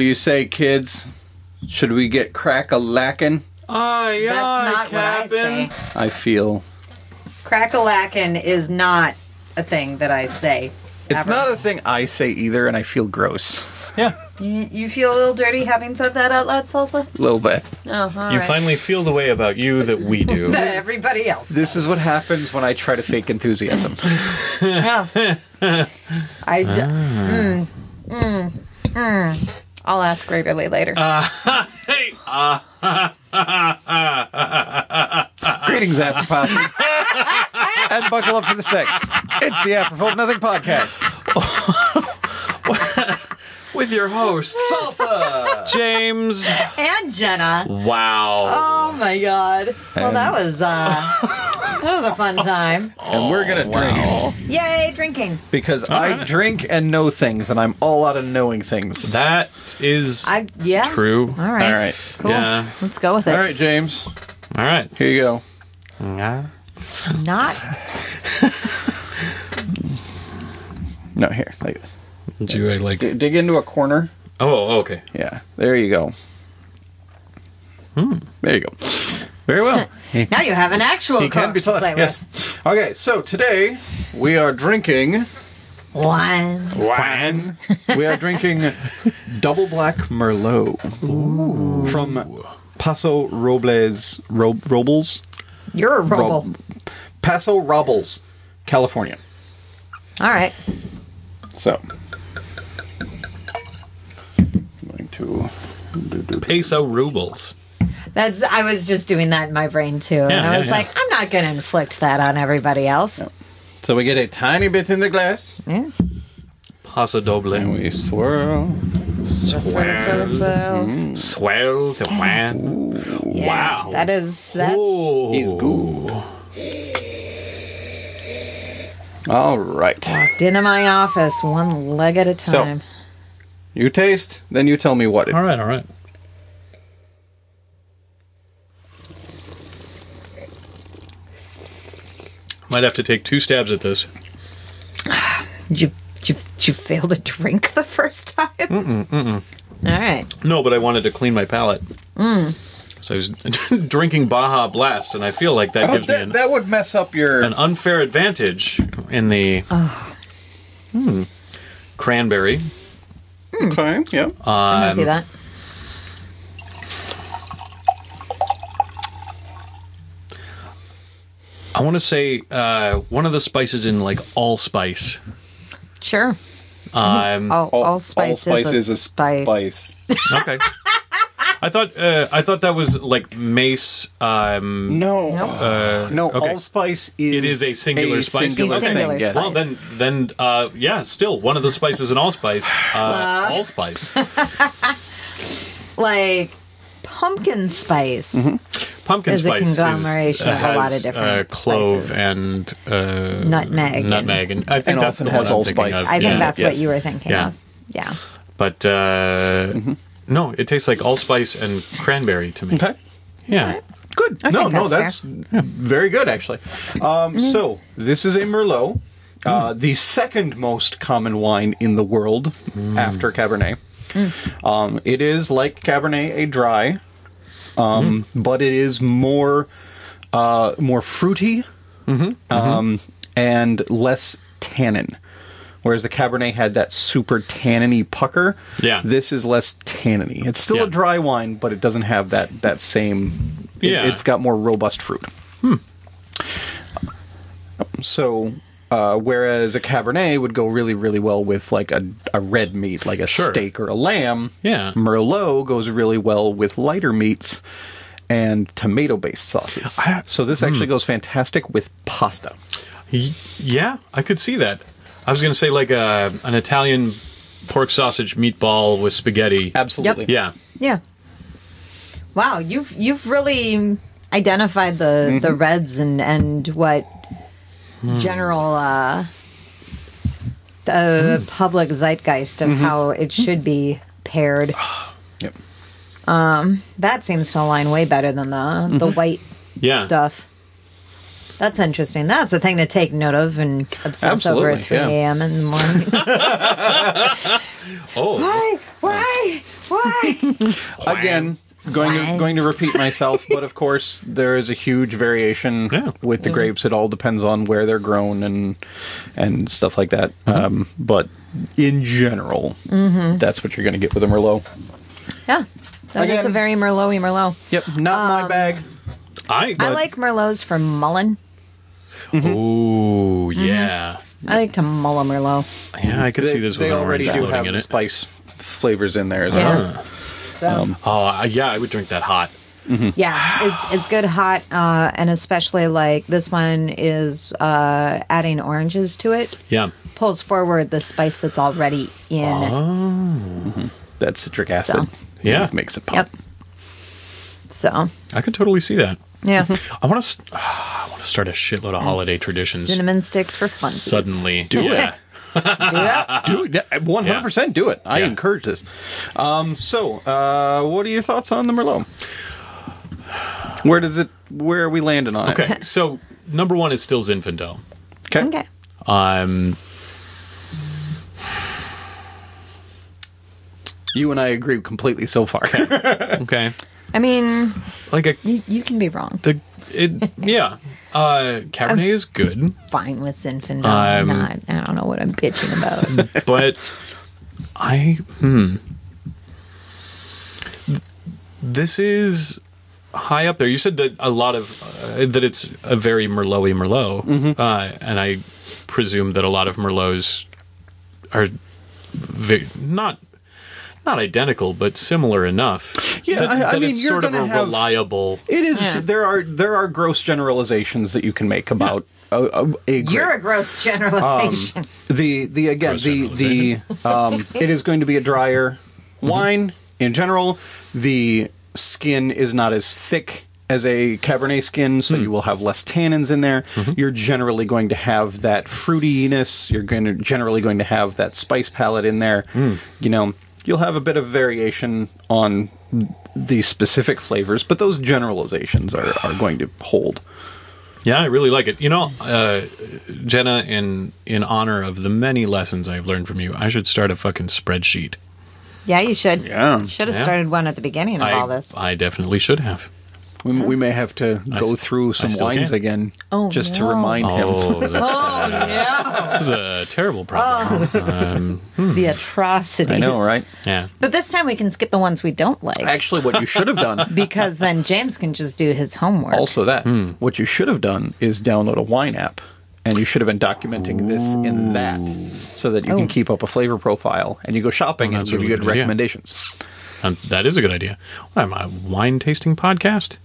What do you say, kids? Should we get crack a lackin'? Aye, That's aye, not what I say. Captain. I feel Crack-a-lackin' is not a thing that I say. it's ever. not a thing I say either, and I feel gross Yeah. You, you feel a little dirty having said that out loud, Salsa? a little bit. Oh, all You right. finally feel the way about you that we do. That everybody else. This is what happens when I try to fake enthusiasm. Yeah. I. D- mm, mm, mm. I'll ask regularly later. hey, uh, Greetings, After Posse. and buckle up for the sex. It's the Apropos Nothing podcast. with your hosts, Salsa! James. and Jenna. Wow. Oh my god. Well, that was uh, that was a fun time. and we're gonna drink Yay, drinking. because I drink and know things, and I'm all out of knowing things. That is I yeah. true. All right. All right. Cool. Yeah. Let's go with it. All right, James. All right. Here you go. Yeah. Not No, here. Like, Do I like? d- dig into a corner. Oh, oh okay. Yeah. There you go. Hmm. There you go. Very well. now you have an actual He can be to taught. play Yes. Okay, so today we are drinking with. One. wine. we are drinking double black Merlot from Paso Robles Ro- Robles You're a roble. Rob- Paso Robles, California. All right. So I'm going to do- do- Peso rubles. That's I was just doing that in my brain too. and Yeah, I yeah, was yeah. like, I'm not gonna inflict that on everybody else. So we get a tiny bit in the glass Yeah. Paso doble. and we swirl. Swirl, swirl, swirl. swirl. the wine. Mm-hmm. Yeah, Wow. That is that's Ooh. He's good. All right. walked into my office one leg at a time. You taste, then you tell me what it All right, all right. Might have to take two stabs at this. Did you, did you did you fail to drink the first time? Mm-mm, mm-mm. All right. No, but I wanted to clean my palate. Mm. So I was drinking Baja Blast, and I feel like that Oh, gives me that, an, that would mess up your. an unfair advantage in the Hmm. cranberry. Okay, yeah. I can see Um, that. I want to say uh, one of the spices in like allspice. Sure. Um, All, all, spice, allspice is, a spice. spice. okay. I thought uh, I thought that was like mace. Um, No, uh, no. okay. Allspice is It is a singular spice. singular A singular thing, yes. spice. Well, then, then, uh, yeah, still one of the spices in allspice. Uh, allspice, Like pumpkin spice. pumpkin spice Is a spice is- conglomeration of a lot of different uh, clove spices. and uh, Nutmeg and- nutmeg, and I think And that's often the has one allspice. I think yeah. that's yes. what you were thinking Yeah. of. Yeah. But uh, no, it tastes like allspice and cranberry to me. Okay, Yeah. good. I no, think no, that's that's very good actually. Um, Mm-hmm. So this is a Merlot, uh, Mm. the second most common wine in the world Mm. after Cabernet. Um, it is like Cabernet, a dry, um, Mm. but it is more uh, more fruity Mm-hmm. Um, and less tannin. Whereas the Cabernet had that super tanniny pucker. Yeah. This is less tanniny. It's still Yeah. a dry wine, but it doesn't have that that same. it- Yeah. it's got more robust fruit. Hmm. So, uh, whereas a Cabernet would go really, really well with like a, a red meat, like a Sure. steak or a lamb. Yeah. Merlot goes really well with lighter meats and tomato-based sauces. I- so this actually goes fantastic with pasta. Yeah, I could see that. I was going to say like a an Italian pork sausage meatball with spaghetti. Absolutely. Yeah. Yeah. Wow, you've you've really identified the Mm-hmm. the reds and and what Hmm. general uh the public zeitgeist of Mm-hmm. how it should be paired. Yep. That seems to align way better than the the white Mm-hmm. Yeah. stuff. That's interesting. That's a thing to take note of and obsess over Absolutely, at 3 yeah. a.m. in the morning. Oh, why? Why? Why? Again, going to, going to repeat myself, but of course there is a huge variation Yeah. with the mm-hmm. grapes. It all depends on where they're grown and and stuff like that. Mm-hmm. Um, but in general, mm-hmm. that's what you're going to get with a Merlot. yeah. That is a very Merlot-y Merlot. Yep, not my um, bag. I. I like Merlots from Mullen. Ooh, yeah, I like to mull a Merlot. yeah. I could They, see this with they already do have in the it. spice flavors in there as Yeah. well. So, Oh, uh, yeah. I would drink that hot. yeah, it's it's good hot, uh, and especially like this one is uh, adding oranges to it. Yeah. Pulls forward the spice that's already in it. That citric acid, Yeah. makes it pop. Yep. So I could totally see that. Yeah, I want to. I want to start a shitload of holiday traditions. cinnamon sticks for fun. Suddenly, Do yeah. Yeah. Do it. One hundred percent. Do it. I Yeah. encourage this. Um, so, uh, what are your thoughts on the Merlot? Where does it? Where are we landing on it? Okay, so number one is still Zinfandel. Okay. Okay. Um, You and I agree completely so far. okay, I mean, like a you, you can be wrong. the it yeah. Uh, Cabernet is good, Fine with Zinfandel. Um, I'm not. I don't know what I'm bitching about. but I hmm. This is high up there. You said that a lot of uh, that it's a very Merlot Merlot, uh, and I presume that a lot of Merlots are ve- not not identical, but similar enough. Yeah, that, I- I that mean, it's you're sort of a have- reliable. It is. Yeah. There are there are gross generalizations that you can make about a, a, a grape. You're a gross um, generalization. the the again Gross the the um, it is going to be a drier mm-hmm. wine in general. The skin is not as thick as a Cabernet skin, so hmm. you will have less tannins in there. Mm-hmm. You're generally going to have that fruitiness. You're going to generally going to have that spice palette in there. Hmm. You know, you'll have a bit of variation on the specific flavors, but those generalizations are, are going to hold. Yeah, I really like it. You know, uh, Jenna, in in honor of the many lessons I've learned from you, I should start a fucking spreadsheet. yeah, you should. Yeah. Should have Yeah. started one at the beginning of I, all this. I definitely should have. We, we may have to I go s- through some still wines can. again, Oh, just to no. remind him. Oh, that's, Oh no! that's a terrible problem. Um, the atrocities. I know, right? yeah. But this time we can skip the ones we don't like Actually, what you should have done, because then James can just do his homework. also that, what you should have done is download a wine app, and you should have been documenting this in that, so that you Oh. can keep up a flavor profile, and you go shopping Oh, and that's give a you really good good idea. recommendations. Um, that is a good idea. What am I, a wine tasting podcast?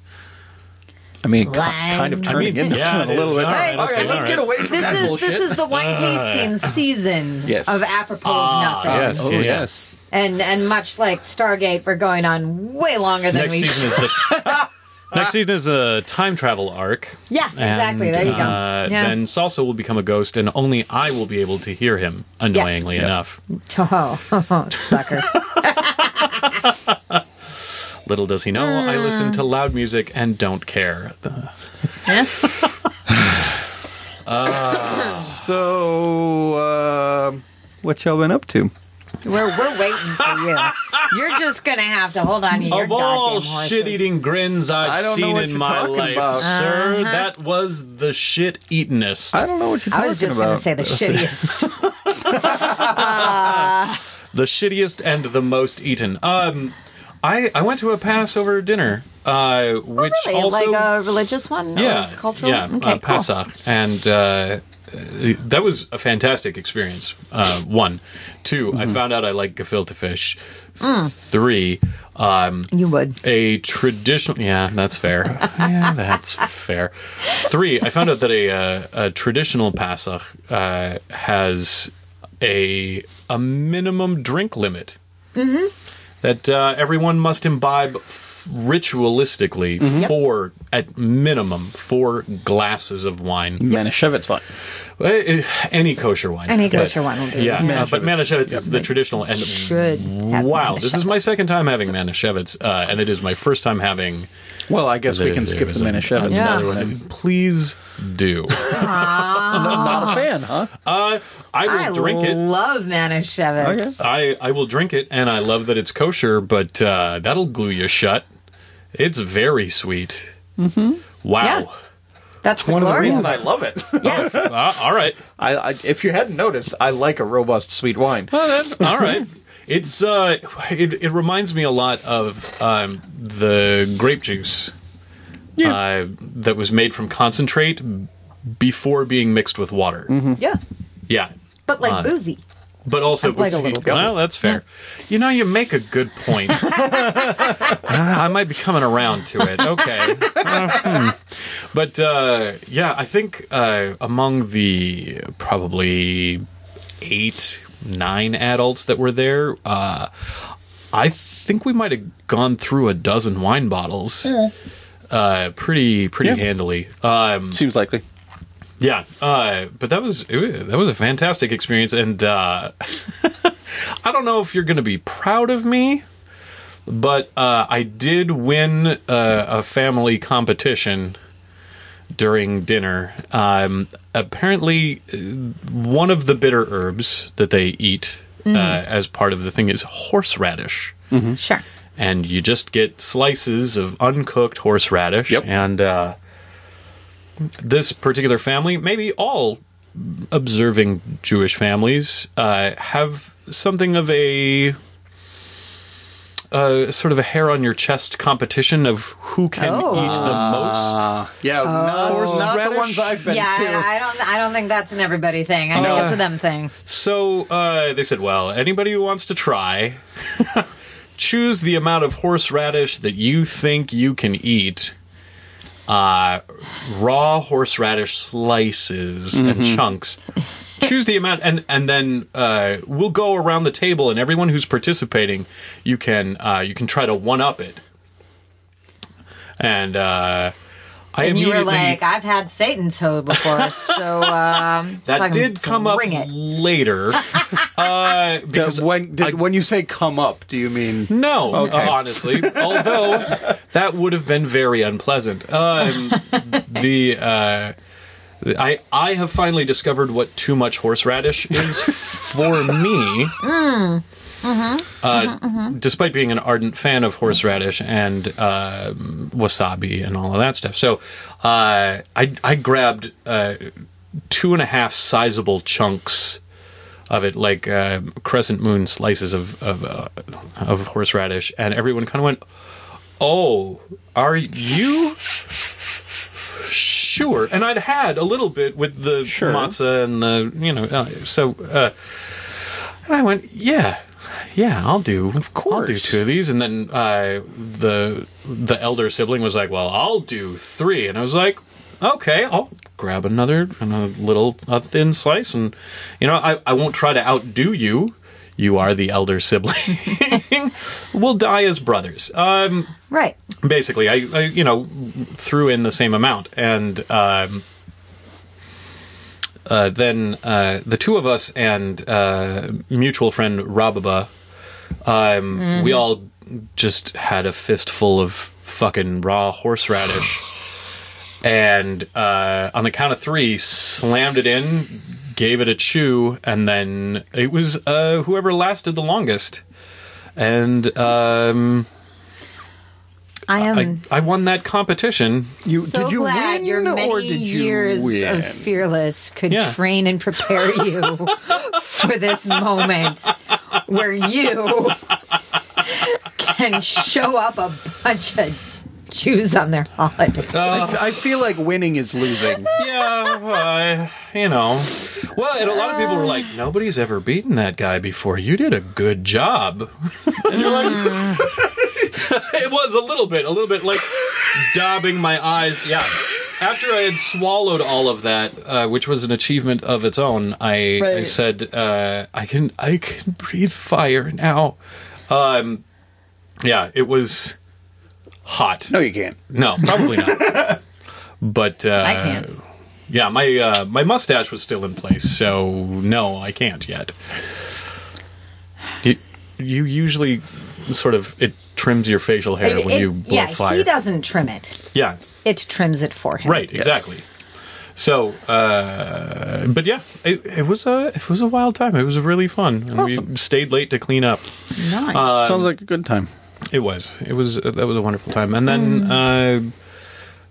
I mean, ki- Wine. kind of turning I mean, into yeah, a little bit. All right, okay, okay, let's all get away from this that is bullshit. this is the wine tasting season Yes. of apropos of nothing. yes. oh yeah, yeah. yes. And and much like Stargate, we're going on way longer than Next we season is the next season is a time travel arc. Yeah, exactly. And, there you go. Uh, yeah. Then Salsa will become a ghost, and only I will be able to hear him. Annoyingly Yeah. enough. oh, sucker. Little does he know, I listen to loud music and don't care. The- Yeah. So, uh, what y'all been up to? We're we're waiting for you. You're just gonna have to hold on to your of all goddamn horses. shit-eating grins I I've seen in my life, about. sir, Uh-huh. that was the shit-eatenest. I don't know what you're talking about. I was just about. gonna say the shittiest. the shittiest and the most eaten. Um, I I went to a Passover dinner, uh, which Oh, really? also like a religious one? yeah, cultural? yeah, Okay, uh, cool. And uh, that was a fantastic experience. Uh, one, 2 Mm-hmm. I found out I like gefilte fish. Mm. Three, um, You would. a traditional yeah that's fair yeah that's fair three i found out that a, uh, a traditional Pesach uh, has a a minimum drink limit that uh, everyone must imbibe f- ritualistically for at minimum four glasses of wine. Manischewitz wine. Uh, uh, Any kosher wine. Any But- kosher wine will do. Yeah, uh, but Manischewitz. Manischewitz is the traditional. And Should have wow, this is my second time having Manischewitz, uh, and it is my first time having. Well, I guess we can skip the Manischewitz. Yeah. rather than- Please do. I'm not a fan, huh? Uh, I will I drink it. love Manischewitz. I, I will drink it, and I love that it's kosher, but uh, that'll glue you shut. It's very sweet. Mm-hmm. Wow. Yeah. That's the One of the glory reasons I love it. Yeah. Uh, all right. I, I, if you hadn't noticed, I like a robust sweet wine. Well, then, all right. It's uh, it, it reminds me a lot of um, the grape juice uh, that was made from concentrate before being mixed with water. Yeah. Yeah, But like Uh, boozy. but also Like a boozy. little well, that's fair. You know, you make a good point. Uh, I might be coming around to it. Okay, Uh, hmm. but uh, yeah, I think uh, among the probably eight, nine adults that were there, uh, I think we might have gone through a dozen wine bottles. Uh, pretty pretty Yeah. handily. Um, Seems likely. yeah, uh, but that was it, that was a fantastic experience, and uh, I don't know if you're going to be proud of me, but uh, I did win uh, a family competition during dinner. Um, apparently, uh, one of the bitter herbs that they eat uh, as part of the thing is horseradish Sure. and you just get slices of uncooked horseradish. Yep. And uh, this particular family, maybe all observing Jewish families, uh, have something of a. Uh, sort of a hair on your chest competition of who can Oh. eat the most. Uh, yeah, not, not the ones I've been Yeah, to. I, I don't. I don't think that's an everybody thing. I think it's a them thing. So uh, they said, well, anybody who wants to try, choose the amount of horseradish that you think you can eat. Uh, raw horseradish slices and chunks. Choose the amount, and and then uh, we'll go around the table, and everyone who's participating, you can uh, you can try to one up it. And uh, I And you were like, I've had Satan's hoe before, so um, that fucking did come up bring it. later. uh, because when did, I- when you say come up, do you mean No, Okay. uh, honestly. Although that would have been very unpleasant. Um, the uh, I I have finally discovered what too much horseradish is for me. Uh, Despite being an ardent fan of horseradish and uh, wasabi and all of that stuff, so uh, I I grabbed uh, two and a half sizable chunks of it, like uh, crescent moon slices of of, uh, of horseradish, and everyone kind of went, "Oh, are you sure?" And I'd had a little bit with the Sure. matzah and the you know, uh, so uh, and I went, "Yeah." Yeah, I'll do. Of course. I'll do two of these, and then uh, the the elder sibling was like, "Well, I'll do three. and I was like, "Okay, I'll grab another, another little a thin slice, and you know, I, I won't try to outdo you. You are the elder sibling. we'll die as brothers." Um, Right. basically I, I you know threw in the same amount and um uh, then uh, the two of us and uh, mutual friend Rababa, um, we all just had a fistful of fucking raw horseradish, and uh, on the count of three, slammed it in, gave it a chew, and then it was uh, whoever lasted the longest, and um, I am I, I won that competition. you so did you glad win your many or did you years win? of fearless could Yeah. train and prepare you for this moment where you can show up a bunch of Jews on their holiday. I, f- I feel like winning is losing. Yeah, uh, you know. Well, and a lot of people were like, "Nobody's ever beaten that guy before. You did a good job." and you're like, it was a little bit, a little bit like dabbing my eyes. Yeah. After I had swallowed all of that, uh, which was an achievement of its own, I, I Right. said, uh, "I can, I can breathe fire now." Um, yeah, it was hot. No, you can't. No, probably not. but uh, I can't. Yeah, my uh, my mustache was still in place, so no, I can't yet. You, you usually sort of it trims your facial hair It- when it- you blow yeah, fire. he doesn't trim it. Yeah, It trims it for him. right, exactly. So, uh, but yeah, it, it was a it was a wild time. It was really fun, and we stayed late to clean up. Nice. Uh, Sounds like a good time. It was. It was. That was a wonderful time. And then uh,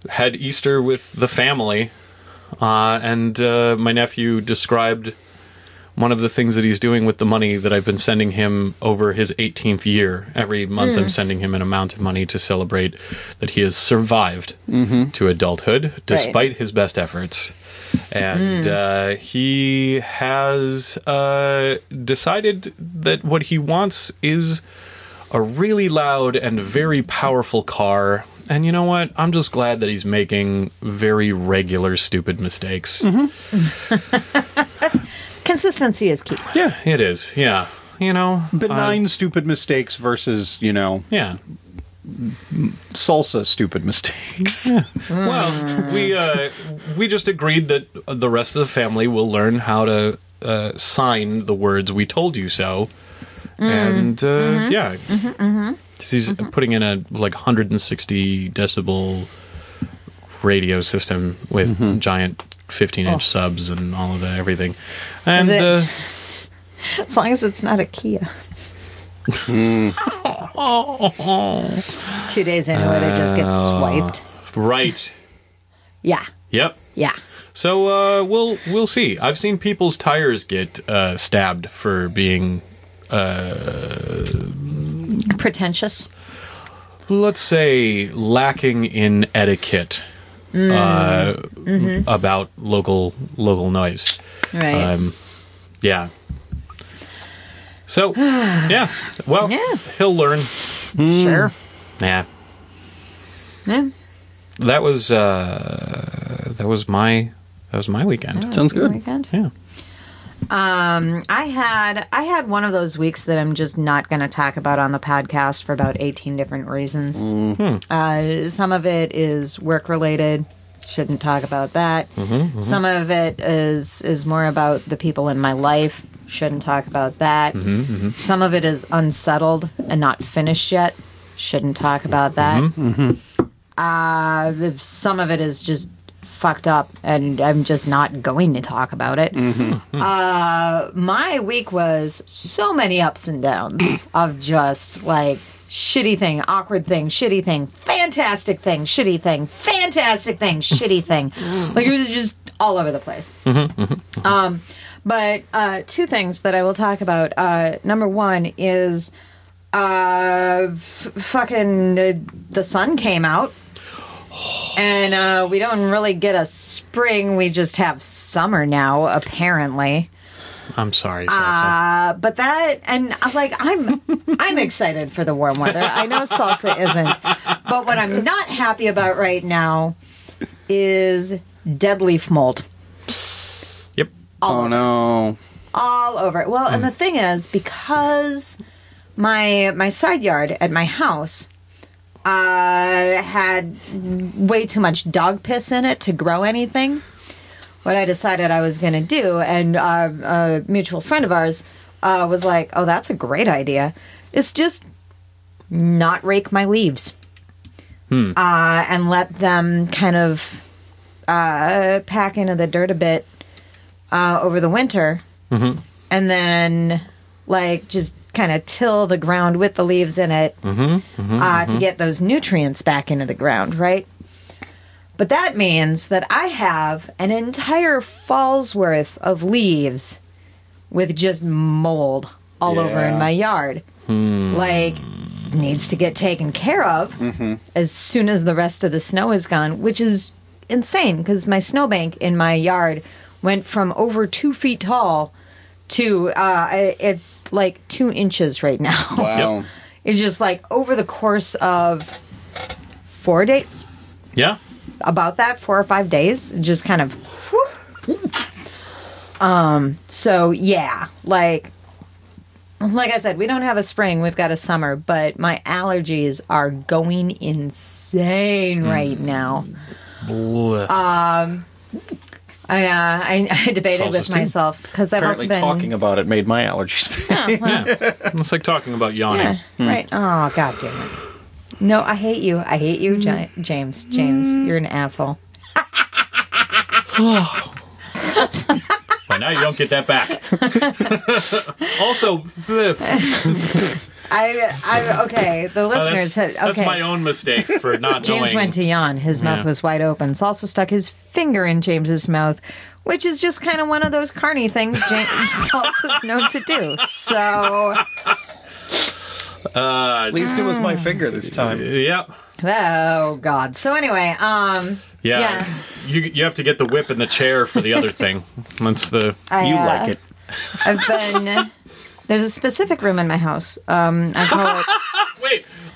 had Easter with the family, uh, and uh, my nephew described one of the things that he's doing with the money that I've been sending him over his 18th year. Every month, I'm sending him an amount of money to celebrate that he has survived to adulthood despite his best efforts. And uh, he has uh, decided that what he wants is a really loud and very powerful car. And you know what? I'm just glad that he's making very regular, stupid mistakes. Consistency is key. Yeah, it is. Yeah. You know, Benign uh, stupid mistakes versus, you know, yeah. salsa stupid mistakes. Well, we uh, we just agreed that the rest of the family will learn how to uh, sign the words "We told you so," and uh, yeah, 'Cause he's putting in a like 160 decibel radio system with giant 15 inch subs and all of that, everything, and it- uh, As long as it's not a Kia. Two days into it, it just gets swiped. right, Yeah. yep. Yeah. So uh, we'll we'll see. I've seen people's tires get uh, stabbed for being, Pretentious. let's say, lacking in etiquette uh, about local local noise. Right. Um, yeah. So yeah. Well, Yeah. he'll learn. sure. Yeah. Yeah. That was uh, that was my that was my weekend. Sounds good. Weekend. Yeah. Um, I had I had one of those weeks that I'm just not going to talk about on the podcast for about 18 different reasons. Mm-hmm. Uh, some of it is work related. Shouldn't talk about that. Mm-hmm, mm-hmm. Some of it is is more about the people in my life. Shouldn't talk about that. Some of it is unsettled and not finished yet. Shouldn't talk about that. Uh, some of it is just fucked up, and I'm just not going to talk about it my week was so many ups and downs of just like shitty thing, awkward thing, shitty thing, fantastic thing, shitty thing, fantastic thing, shitty thing. Like it was just all over the place. um, but uh, two things that I will talk about. Uh, number one is uh, f- fucking uh, the sun came out. And uh, we don't really get a spring. We just have summer now, apparently. I'm sorry, Salsa. Uh, but that and uh, like I'm I'm excited for the warm weather. I know salsa isn't, but what I'm not happy about right now is dead leaf mold yep. Oh no. all over it. Well, and the thing is because my my side yard at my house uh, had way too much dog piss in it to grow anything. What I decided I was going to do, and uh, a mutual friend of ours uh, was like, "Oh, that's a great idea," It's just not rake my leaves. Uh, and let them kind of uh, pack into the dirt a bit uh, over the winter, and then like just kind of till the ground with the leaves in it mm-hmm, mm-hmm, uh, to mm-hmm. get those nutrients back into the ground, right? But that means that I have an entire fall's worth of leaves with just mold all over in my yard. Hmm. Like, needs to get taken care of as soon as the rest of the snow is gone, which is insane because my snowbank in my yard went from over two feet tall to uh, it's like two inches right now. Wow. It's just like over the course of four days, Yeah. about that four or five days, just kind of. whoop. Um. So yeah, like like I said, we don't have a spring, we've got a summer, but my allergies are going insane right now. Blech. I, uh, I, I debated with stew? myself because I've also Apparently, been talking about it made my allergies. yeah. It's like talking about yawning. Yeah, right. Oh, god damn it. No, I hate you. I hate you, Ja- James. James, you're an asshole. But now you don't get that back. also, bleh. I, I, okay. The Oh, listeners, that's, had, okay. that's my own mistake for not James knowing. went to yawn. His mouth Yeah. was wide open. Salsa stuck his finger in James's mouth, which is just kind of one of those carny things James Salsa's known to do. So, uh, At least it was my finger this time. Yep. oh god. So anyway, um, Yeah. Yeah. You you have to get the whip and the chair for the other thing. That's the I, You uh, like it. I've been. There's a specific room in my house. Um, I call it.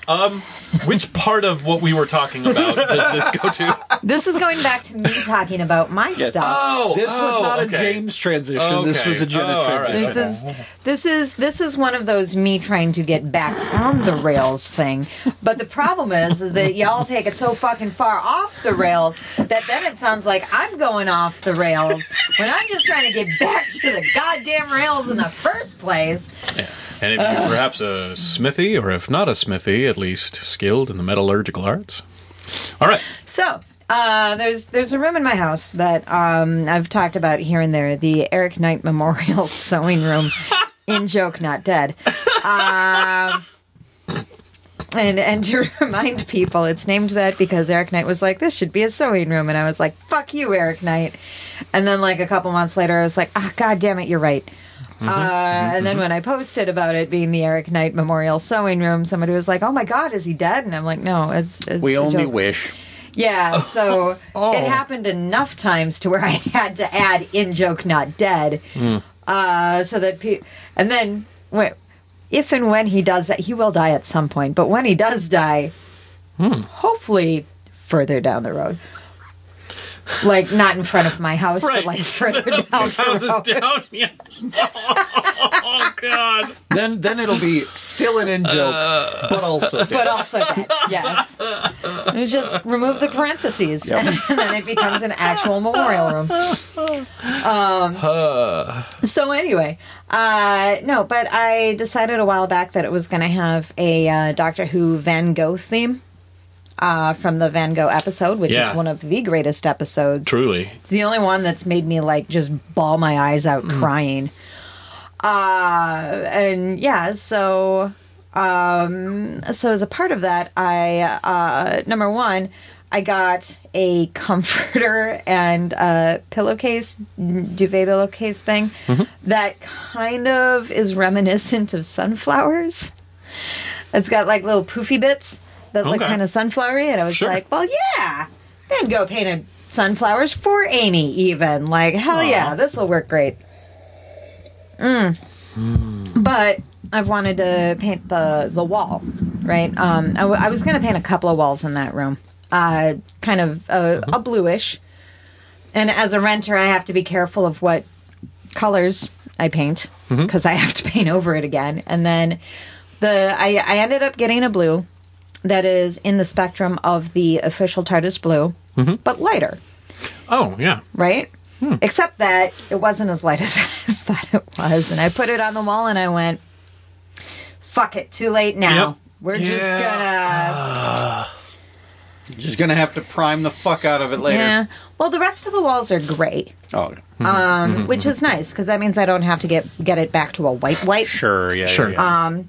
Wait. Um which part of what we were talking about does this go to? This is going back to me talking about my stuff. Oh, This was oh, not okay. a James transition. This Okay. was a Jenna Oh, all right. transition. This is this is this is one of those me trying to get back on the rails thing. But the problem is is that y'all take it so fucking far off the rails that then it sounds like I'm going off the rails when I'm just trying to get back to the goddamn rails in the first place. And if you're perhaps a smithy, or if not a smithy, at least skilled in the metallurgical arts. All right. So uh, there's there's a room in my house that um, I've talked about here and there, the Eric Knight Memorial Sewing Room, in joke not dead. Um, and and to remind people, it's named that because Eric Knight was like, "This should be a sewing room," and I was like, "Fuck you, Eric Knight." And then like a couple months later, I was like, "Ah, god damn it, you're right." Uh, mm-hmm. Mm-hmm. and then mm-hmm. when I posted about it being the Eric Knight Memorial Sewing Room, somebody was like, "Oh my God, is he dead?" And I'm like, "No, it's, it's we a only joke." wish. Yeah, oh. so Oh. it happened enough times to where I had to add in joke not dead. Hmm. Uh, so that pe- and then wh- if and when he does that, he will die at some point. But when he does die, hmm. hopefully further down the road. Like not in front of my house, Right. but like further down House the is road. down. Yeah. Oh God. Then then it'll be still an in joke, but also But also dead. Yes. You just remove the parentheses, Yep. and then it becomes an actual memorial room. So anyway, uh, no, but I decided a while back that it was going to have a uh, Doctor Who Van Gogh theme uh, from the Van Gogh episode, which Yeah. is one of the greatest episodes. Truly. It's the only one that's made me like just bawl my eyes out crying. Uh, and yeah, so um, so as a part of that, I uh, number one, I got a comforter and a pillowcase, duvet pillowcase thing that kind of is reminiscent of sunflowers. It's got like little poofy bits that Okay. kind of sunflowery, and I was Sure. like, well, yeah, Van Gogh painted sunflowers for Amy, even like hell yeah, this will work great. Mm. But I've wanted to paint the the wall, right? Um, I, w- I was going to paint a couple of walls in that room, uh, kind of uh, a bluish. And as a renter, I have to be careful of what colors I paint because I have to paint over it again. And then the I, I ended up getting a blue that is in the spectrum of the official TARDIS blue, mm-hmm. but lighter, Oh yeah. right? Hmm. Except that it wasn't as light as I thought it was. And I put it on the wall and I went, fuck it, too late now. Yep. We're just gonna. just gonna have to prime the fuck out of it later. Yeah. Well, the rest of the walls are gray, Oh, hmm. um, hmm. which is nice because that means I don't have to get get it back to a white white. sure, yeah, Sure. yeah, yeah.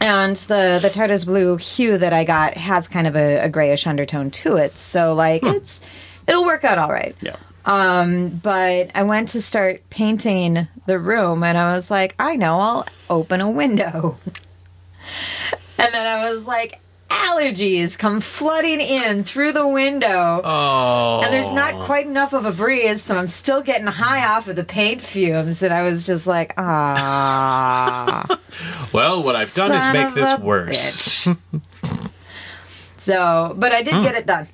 And the the TARDIS blue hue that I got has kind of a, a grayish undertone to it, so like hmm. it's it'll work out all right. yeah. Um, but I went to start painting the room, and I was like, I know, I'll open a window. and then I was like, allergies come flooding in through the window. Oh. And there's not quite enough of a breeze, so I'm still getting high off of the paint fumes. And I was just like, ah. Well, what I've done is make this worse. so, but I did Hmm. get it done.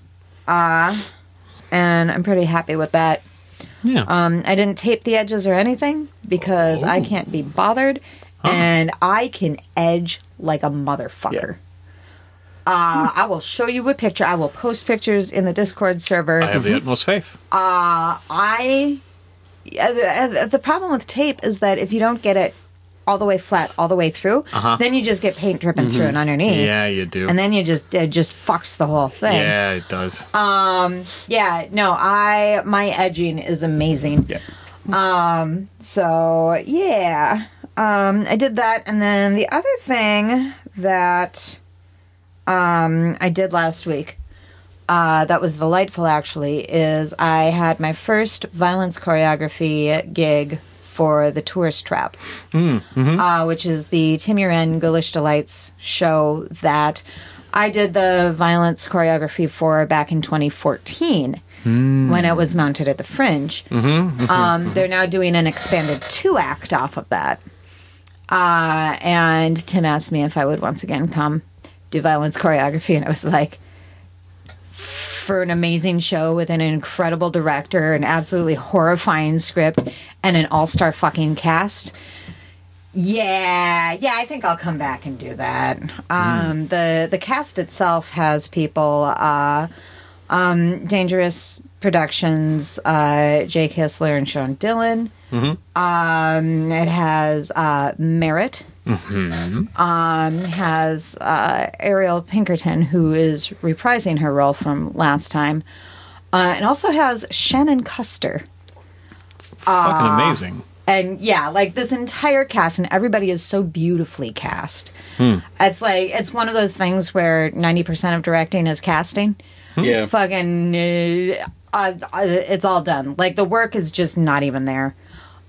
Uh, and I'm pretty happy with that. yeah. Um, I didn't tape the edges or anything because I Oh. can't be bothered. and I can edge like a motherfucker. Uh, I will show you a picture. I will post pictures in the Discord server. I have the utmost faith. I uh, the, the problem with tape is that if you don't get it all the way flat all the way through, then you just get paint dripping through and underneath. Uh-huh. Yeah, you do. And then you just it just fucks the whole thing. yeah, it does. Um. Yeah, no, I my edging is amazing. Yeah. Um, so yeah. Um, I did that and then the other thing that um I did last week. Uh, that was delightful actually is I had my first violence choreography gig for the Tourist Trap, uh, which is the Tim Uren Ghoulish Delights show that I did the violence choreography for back in 2014 when it was mounted at the Fringe. um, they're now doing an expanded two act off of that. Uh, and Tim asked me if I would once again come do violence choreography, and I was like, for an amazing show with an incredible director, an absolutely horrifying script, and an all star fucking cast. Yeah, yeah, I think I'll come back and do that. Um, the the cast itself has people, uh, um, Dangerous Productions, uh, Jake Hissler and Sean Dillon. Um, it has uh, Merritt. Um, has uh, Ariel Pinkerton, who is reprising her role from last time, uh, and also has Shanan Custer. Fucking amazing. And yeah, like this entire cast, and everybody is so beautifully cast. It's like it's one of those things where ninety percent of directing is casting. Yeah. Fucking, uh, uh, uh, it's all done. Like the work is just not even there.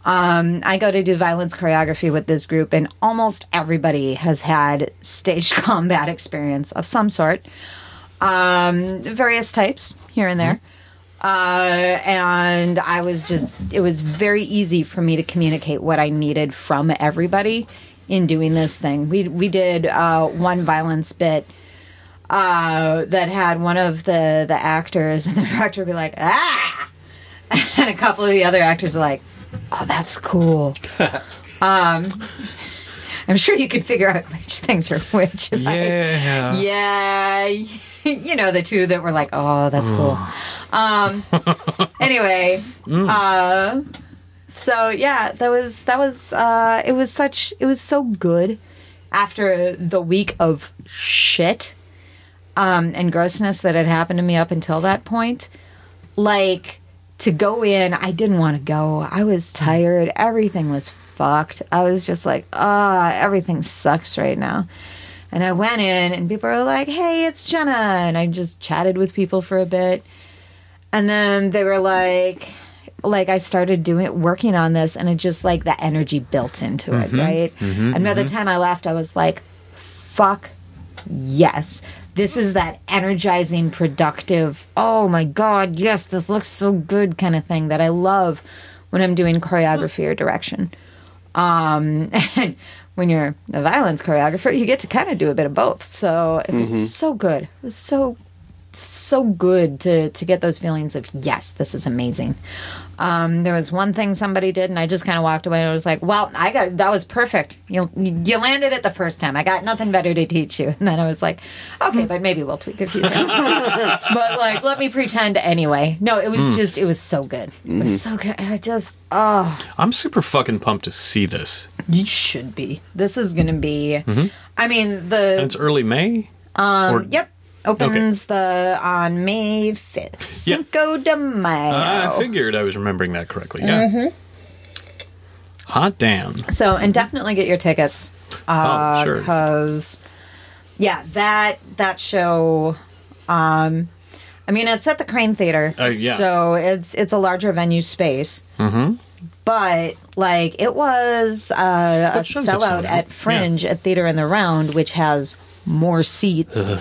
Um, I go to do violence choreography with this group, and almost everybody has had stage combat experience of some sort, um, various types here and there. Uh, and I was just, it was very easy for me to communicate what I needed from everybody in doing this thing. We, we did uh, one violence bit uh, that had one of the, the actors and the director be like, ah! And a couple of the other actors are like, oh, that's cool. um, I'm sure you could figure out which things are which. Yeah. yeah, you know the two that were like, "Oh, that's cool." Um. Anyway, uh, so yeah, that was that was uh, it was such it was so good after the week of shit um, and grossness that had happened to me up until that point. Like to go in, I didn't want to go. I was mm. tired. Everything was fucked. I was just like, ah, everything sucks right now. And I went in, and people were like, "Hey, it's Jenna," and I just chatted with people for a bit, and then they were like, like I started doing working on this, and it just like the energy built into it, mm-hmm. right? Mm-hmm. and by the mm-hmm. time I left, I was like, "Fuck yes." This is that energizing, productive, oh my God, yes, this looks so good kind of thing that I love when I'm doing choreography or direction. Um, and when you're a violence choreographer, you get to kind of do a bit of both. So it was so good. It was so so good to to get those feelings of yes, this is amazing. Um, there was one thing somebody did, and I just kind of walked away. and I was like, "Well, I got that was perfect. You you landed it the first time. I got nothing better to teach you." And then I was like, "Okay, but maybe we'll tweak a few things." but like, let me pretend anyway. No, it was just it was so good. It was so good. I just oh. I'm super fucking pumped to see this. You should be. This is going to be. I mean, And the it's early May. um, yep opens the on May fifth. Cinco de Mayo. I figured I was remembering that correctly. Yeah. Hot damn. so, and definitely get your tickets. Uh, Oh, sure. Because, yeah, that that show. Um, I mean, it's at the Crane Theater, Uh, yeah. so it's it's a larger venue space. Mm-hmm. But like, it was uh, a What shows have sellout at Fringe at Theater in the Round, which has more seats.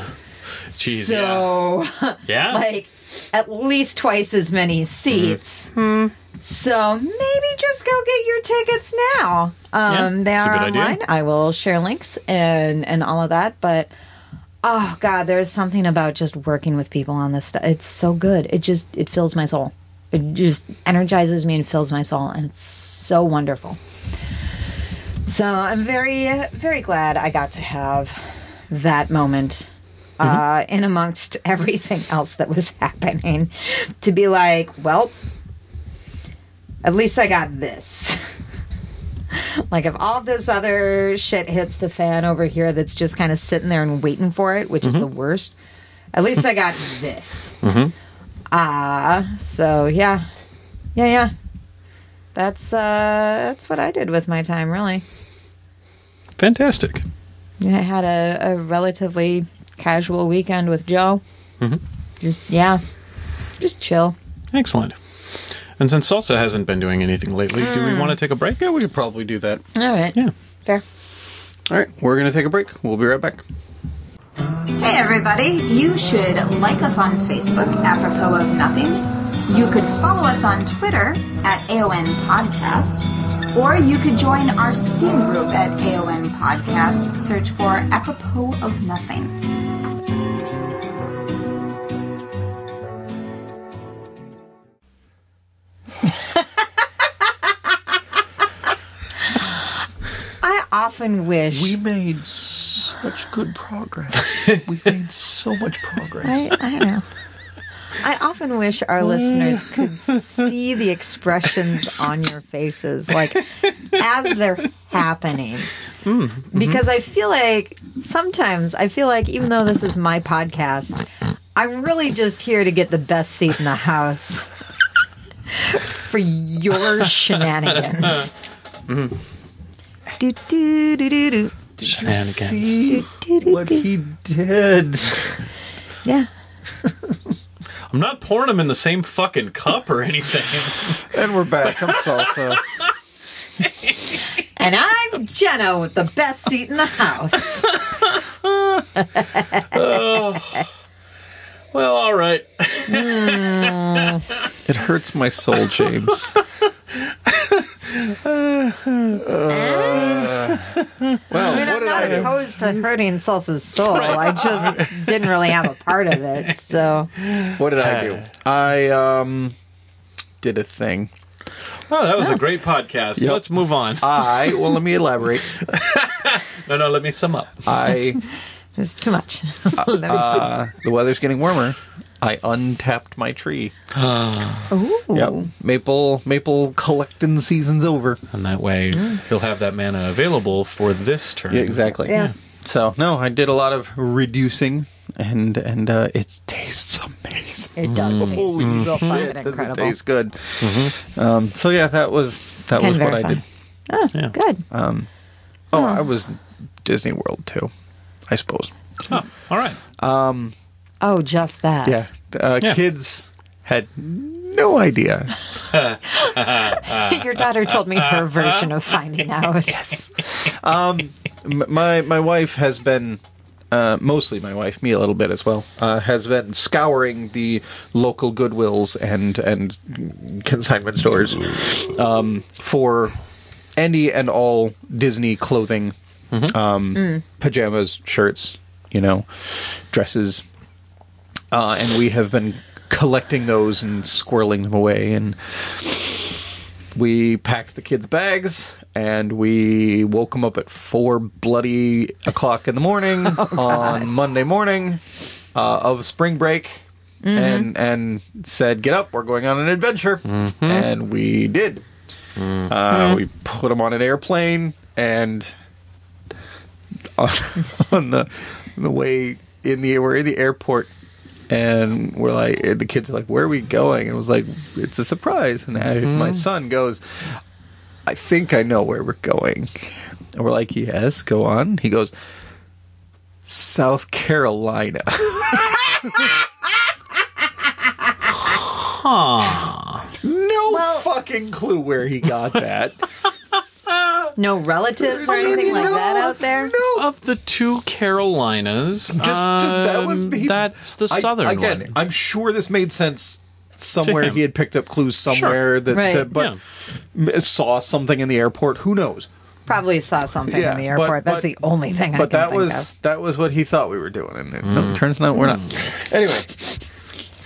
Jeez. so yeah. Yeah. like at least twice as many seats. So maybe just go get your tickets now. Um, Yeah, they a are good idea. I will share links and and all of that. But oh god, there's something about just working with people on this stuff. It's so good. It just it fills my soul. It just energizes me and fills my soul, and it's so wonderful. So I'm very, very glad I got to have that moment uh, in amongst everything else that was happening to be like, well, at least I got this. like, if all this other shit hits the fan over here that's just kind of sitting there and waiting for it, which is the worst, at least I got this. Ah, so yeah. Yeah, yeah. That's uh that's what I did with my time, really. Fantastic. Yeah, I had a, a relatively casual weekend with Joe. Mm-hmm. Just yeah, just chill. Excellent. And since Salsa hasn't been doing anything lately, do we hmm. want to take a break? Yeah, we could probably do that. All right, Yeah. fair. All right, we're going to take a break. We'll be right back. Hey everybody, you should like us on Facebook, apropos of nothing. You could follow us on Twitter at AON Podcast, or you could join our Steam group at AON Podcast. Search for apropos of nothing. Often wish We made such good progress. we made so much progress. I, I know. I often wish our listeners could see the expressions on your faces, like as they're happening. Hmm, mm-hmm. Because I feel like sometimes I feel like even though this is my podcast, I'm really just here to get the best seat in the house for your shenanigans. Mm-hmm. Do, do, do, do, do. Shenanigans. See Do, do, what he did. Yeah. I'm not pouring them in the same fucking cup or anything. And we're back. I'm salsa. And I'm Jenna with the best seat in the house. Oh. well, all right. Hmm. It hurts my soul, James. well, I mean, what I'm not I do? opposed to hurting Salsa's soul. I just didn't really have a part of it. So, What did I do? I um did a thing. Oh, that was a great podcast. Yep. Let's move on. I well, let me elaborate. No, no, let me sum up. I it's too much. Let me uh, the weather's getting warmer. I untapped my tree. see. Ooh. Yep, maple maple collecting season's over. And that way, he'll have that mana available for this turn. Yeah, exactly. Yeah. So no, I did a lot of reducing, and and uh, it tastes amazing. It does taste Holy real fun shit, and does it incredible. taste good? Um, so yeah, that was that Can was what I did. Oh, Yeah. good. Oh, I was Disney World too, I suppose. Oh, all right. Oh, just that. Yeah, uh, Yeah. kids had no idea. Your daughter told me her version of finding out. M- my my wife has been. Uh, mostly my wife, me a little bit as well, uh, has been scouring the local Goodwills and and consignment stores um, for any and all Disney clothing, um, pajamas, shirts, you know, dresses, uh, and we have been collecting those and squirreling them away. And we packed the kids' bags and we woke them up at four bloody o'clock in the morning on Monday morning uh, of spring break. And and said, "Get up! We're going on an adventure," and we did. Uh, we put them on an airplane, and on, on the the way in the we're in the airport and we're like the kids are like where are we going? And it was like it's a surprise. And I, mm-hmm. my son goes i think i know where we're going. And we're like yes go on. He goes south carolina. No fucking clue where he got that No relatives or anything like that out there? no Of the two Carolinas, just, just that was um, he- that's the I- southern again one. i'm sure this made sense somewhere he had picked up clues somewhere that, Right. that but m- saw something in the airport who knows Probably saw something Yeah, in the but- airport. That's but- the only thing I but can that think was of. that was what he thought we were doing and it, no, turns out we're not anyway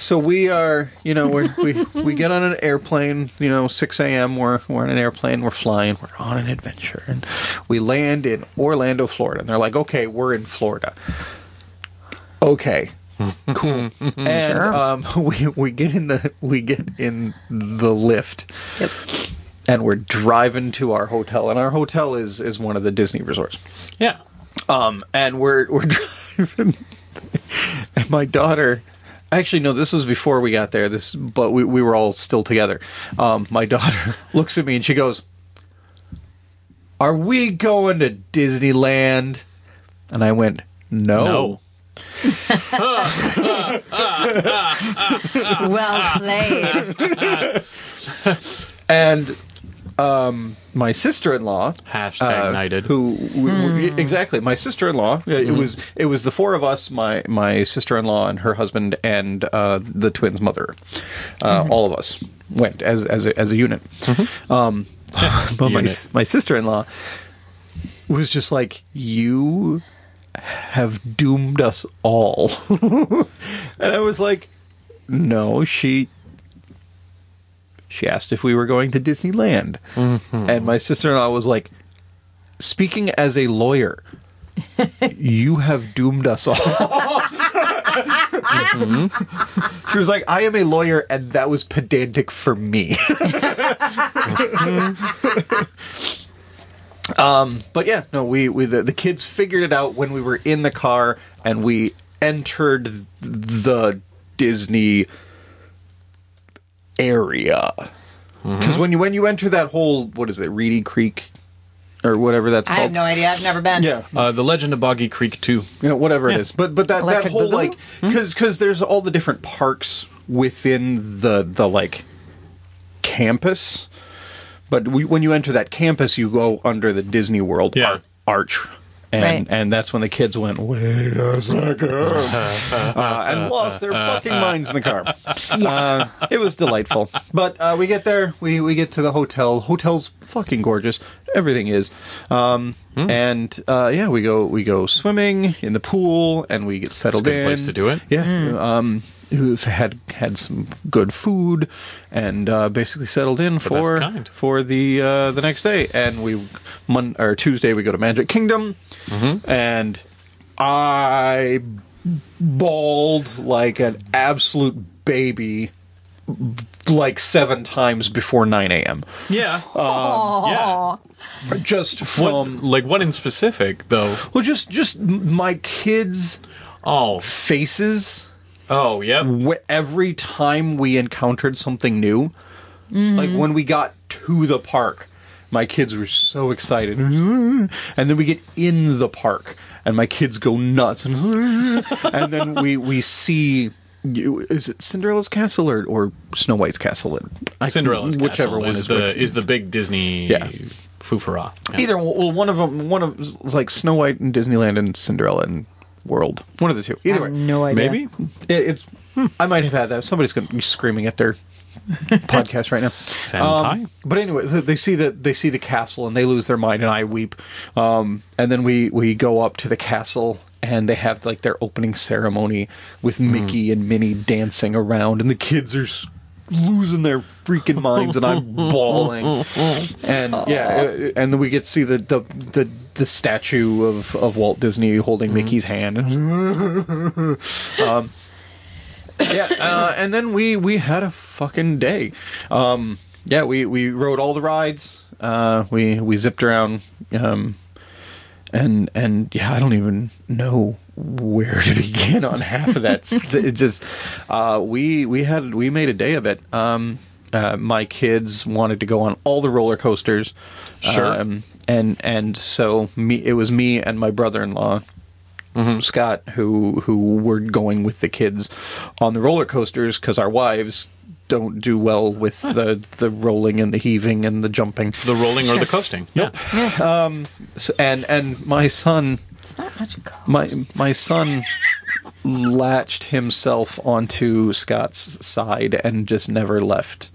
so we are, you know, we're, we we get on an airplane. You know, six a.m. We're we're on an airplane. We're flying. We're on an adventure, and we land in Orlando, Florida. And they're like, "Okay, we're in Florida." Okay, cool. and Sure. um, we we get in the we get in the lift. Yep. And we're driving to our hotel, and our hotel is is one of the Disney resorts. Yeah. Um, and we're we're driving, and my daughter. Actually, no. This was before we got there. This, but we we were all still together. Um, my daughter looks at me and she goes, "Are we going to Disneyland?" And I went, "No." No. Well played. And um, my sister-in-law, Hashtag uh, knighted. who w- w- exactly my sister-in-law it it was it was the four of us my my sister-in-law and her husband and uh, the twins mother. Uh, all of us went as as a, as a unit. Um but my Unit. my sister-in-law was just like you have doomed us all. And i was like no she she asked if we were going to Disneyland. Mm-hmm. And my sister in law was like, Speaking as a lawyer, you have doomed us all. Mm-hmm. She was like, I am a lawyer, and that was pedantic for me. Mm-hmm. um, but yeah, no, we, we the, the kids figured it out when we were in the car and we entered the Disney area. Because when you when you enter that whole what is it, Reedy Creek or whatever that's called? I called. have no idea. I've never been. Yeah, Uh, the Legend of Boggy Creek too. you know, whatever it Yeah. is. But but that that whole Boogaloo? like because because there's all the different parks within the the like campus. But we, when you enter that campus, you go under the Disney World Yeah. ar- arch. And, Right. and that's when the kids went, wait a second, uh, and lost their fucking minds in the car. Uh, it was delightful. But uh, we get there, we, we get to the hotel. Hotel's fucking gorgeous. Everything is. Um, Hmm. And uh, yeah, we go we go swimming in the pool, and we get settled It's a good in. place to do it. Yeah. Um, we've had had some good food, and uh, basically settled in best for kind. for the uh, the next day. And we Mon- or Tuesday we go to Magic Kingdom, Mm-hmm. and I bawled like an absolute baby. Like seven times before nine a.m. Yeah. Aw. yeah. Just What, from like what in specific though? well, just just my kids' Oh. faces Oh, yeah. wh- every time we encountered something new, mm-hmm. like when we got to the park, my kids were so excited, and then we get in the park, and my kids go nuts, and, and then we we see. you- Is it Cinderella's castle or, or Snow White's castle? I- Cinderella's whichever Castle one is, is the which. is the big Disney Yeah. foofara. Yeah. Either well, one of them, one of was like Snow White and Disneyland and Cinderella and World. One of the two. I Either have way, no idea. Maybe It, it's. I might have had that. Somebody's going to be screaming at their podcast right now. Um, but anyway, they see the they see the castle and they lose their mind, and I weep. Um, and then we we go up to the castle. And they have like their opening ceremony with Mickey and Minnie dancing around, and the kids are losing their freaking minds, and I'm bawling. And yeah, uh, and we get to see the the the, the statue of, of Walt Disney holding Mickey's hand. um, yeah, uh, and then we we had a fucking day. Um, yeah, we we rode all the rides. Uh, we we zipped around, um, and and yeah, I don't even know where to begin on half of that. it just uh, we we had we made a day of it. Um, uh, my kids wanted to go on all the roller coasters. Sure. Um, and and so me it was me and my brother-in-law Scott who who were going with the kids on the roller coasters because our wives don't do well with the the rolling and the heaving and the jumping. the rolling or the coasting. Nope. So- and and my son It's not much coast. my my son latched himself onto Scott's side and just never left.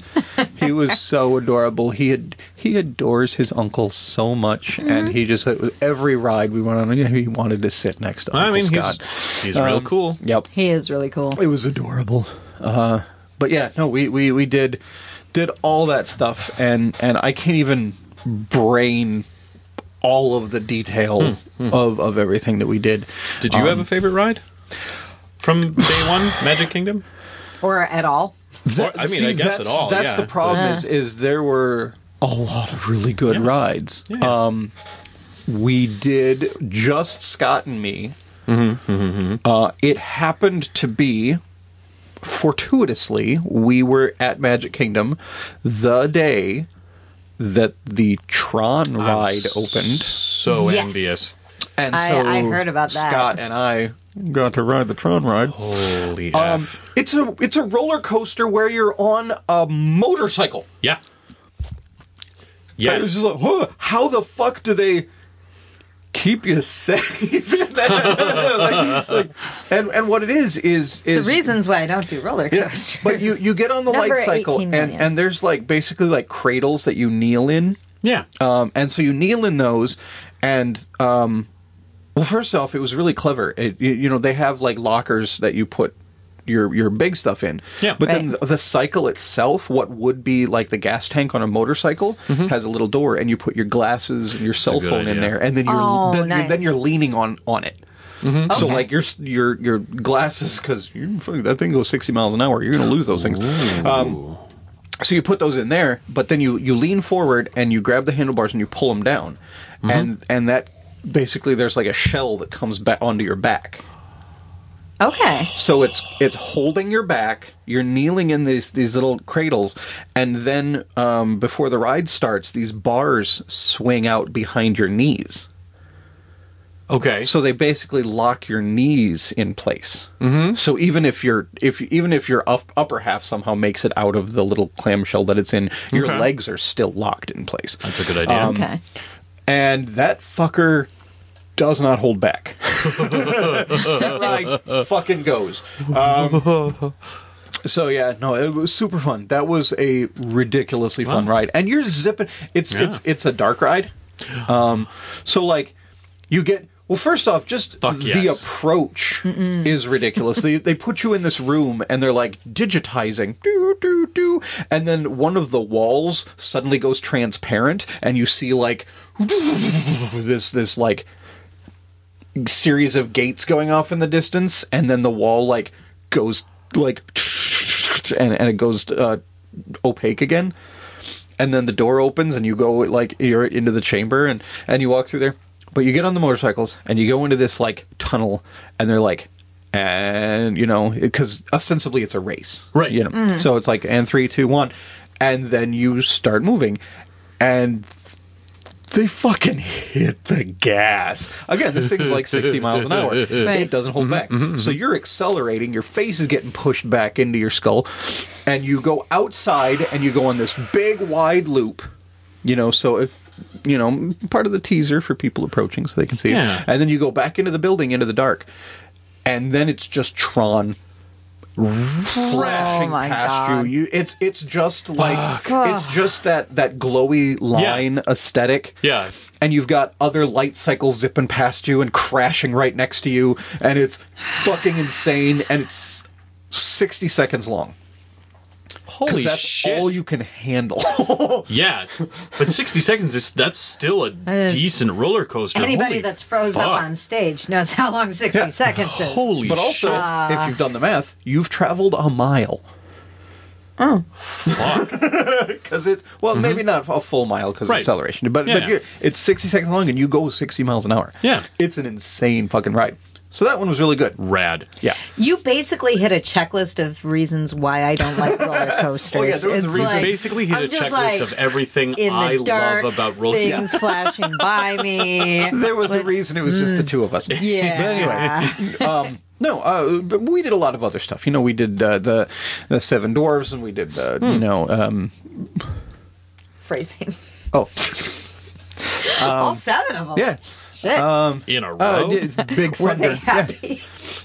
He was so adorable. He had he adores his uncle so much, and he just every ride we went on, he wanted to sit next to I Uncle mean, Scott. he's he's real Um, cool. Yep. He is really cool. It was adorable. Uh, but yeah, no, we, we, we did did all that stuff, and and I can't even brain all of the detail of of everything that we did. Hmm, Did you have Um, a favorite ride from day one, Magic Kingdom? Or at all. That- I mean, I guess that's, at all, That's yeah. the problem. Yeah. Is is there were a lot of really good Yeah. rides. Yeah. Um, we did just Scott and me. Mm-hmm, Uh, it happened to be fortuitously we were at Magic Kingdom the day that the Tron I'm ride opened, So Yes. envious. and I- so I heard about that. Scott and I got to ride the Tron ride. Holy Um, f! it's a it's a roller coaster where you're on a motorcycle. Yeah. Yeah, it's Yes. like, huh, how the fuck do they keep you safe? like, like, and and what it is is So is reasons why I don't do roller yeah, coasters. but you you get on the Number light cycle and and there's like basically like cradles that you kneel in. Yeah. Um, and so you kneel in those, and um, well, first off, it was really clever. It, you, you know, they have like lockers that you put your your big stuff in. Yeah. But then Right. the, the cycle itself, what would be like the gas tank on a motorcycle, has a little door, and you put your glasses and your cell good phone in there, and then you're Oh, then, you're then you're leaning on on it. So Okay. like your your your glasses because that thing goes sixty miles an hour. You're gonna lose those things. Um, so you put those in there, but then you you lean forward and you grab the handlebars and you pull them down, and and that basically there's like a shell that comes back onto your back. Okay. So it's it's holding your back. You're kneeling in these these little cradles, and then um, before the ride starts, these bars swing out behind your knees. Okay. So they basically lock your knees in place. Mm-hmm. So even if your if even if your up, upper half somehow makes it out of the little clamshell that it's in, your Okay. legs are still locked in place. That's a good idea. Um, Okay. And that fucker does not hold back. that ride fucking goes. Um, so yeah, no, it was super fun. That was a ridiculously fun Wow. ride, and you're zipping. It's Yeah. it's it's a dark ride. Um, so like you get. Well, first off, just Fuck the yes. approach is ridiculous. they, they put you in this room and they're like digitizing, do do do, and then one of the walls suddenly goes transparent, and you see like this this like series of gates going off in the distance, and then the wall like goes like and and it goes uh, opaque again, and then the door opens and you go like you're into the chamber and and you walk through there, but you get on the motorcycles and you go into this like tunnel, and they're like. And you know, because ostensibly it's a race, Right. You know, so it's like and three, two, one, and then you start moving, and they fucking hit the gas. Again, this thing's like 60 miles an hour. It doesn't hold mm-hmm. back. Mm-hmm. So you're accelerating, your face is getting pushed back into your skull, and you go outside and you go on this big wide loop. You know, so if you know, part of the teaser for people approaching so they can see Yeah. it. And then you go back into the building into the dark. And then it's just Tron flashing Oh past God. you. You it's it's just like it's just that that glowy line aesthetic. Yeah. And you've got other light cycles zipping past you and crashing right next to you and it's fucking insane and it's 60 seconds long. Holy Cuz that's shit. all you can handle. yeah. But 60 seconds is that's still a is- decent roller coaster. Anybody Holy that's froze up on stage knows how long 60 Yeah. seconds is. Holy but also, shit. if you've done the math, you've traveled a mile. Oh, fuck. Because it's well, maybe not a full mile because Mm-hmm. Right. of acceleration, but Yeah. but you're, it's sixty seconds long and you go sixty miles an hour. Yeah. it's an insane fucking ride. So that one was really good. Rad. Yeah, You basically hit a checklist of reasons why I don't like roller coasters. Oh, yeah, there was a reason. like, Basically hit I'm a just checklist like, of everything I dark, love about roller coasters. things flashing by me. there was a reason it was just the two of us. mm. Yeah. But anyway, um, no, uh, but we did a lot of other stuff. You know, we did uh, the the Seven Dwarves, and we did uh, Hmm. you know, um, Phrasing. oh All seven of them. yeah, Shit. in a row. uh, it's Big Were Thunder. they happy?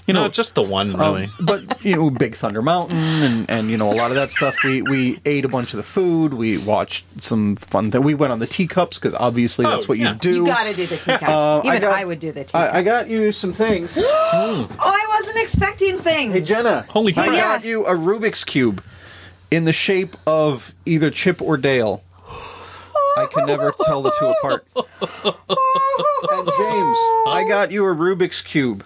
you know, no, just the one um, really. but you know, Big Thunder Mountain and and you know a lot of that stuff. We we ate a bunch of the food. We watched some fun. Th- we went on the teacups because obviously that's Oh, what yeah. you do. You got to do the teacups. Uh, Even I, got- would do the teacups. I, I got you some things. Oh, I wasn't expecting things. Hey Jenna, Holy I crap. got you a Rubik's cube in the shape of either Chip or Dale. I can never tell the two apart. And James, I got you a Rubik's cube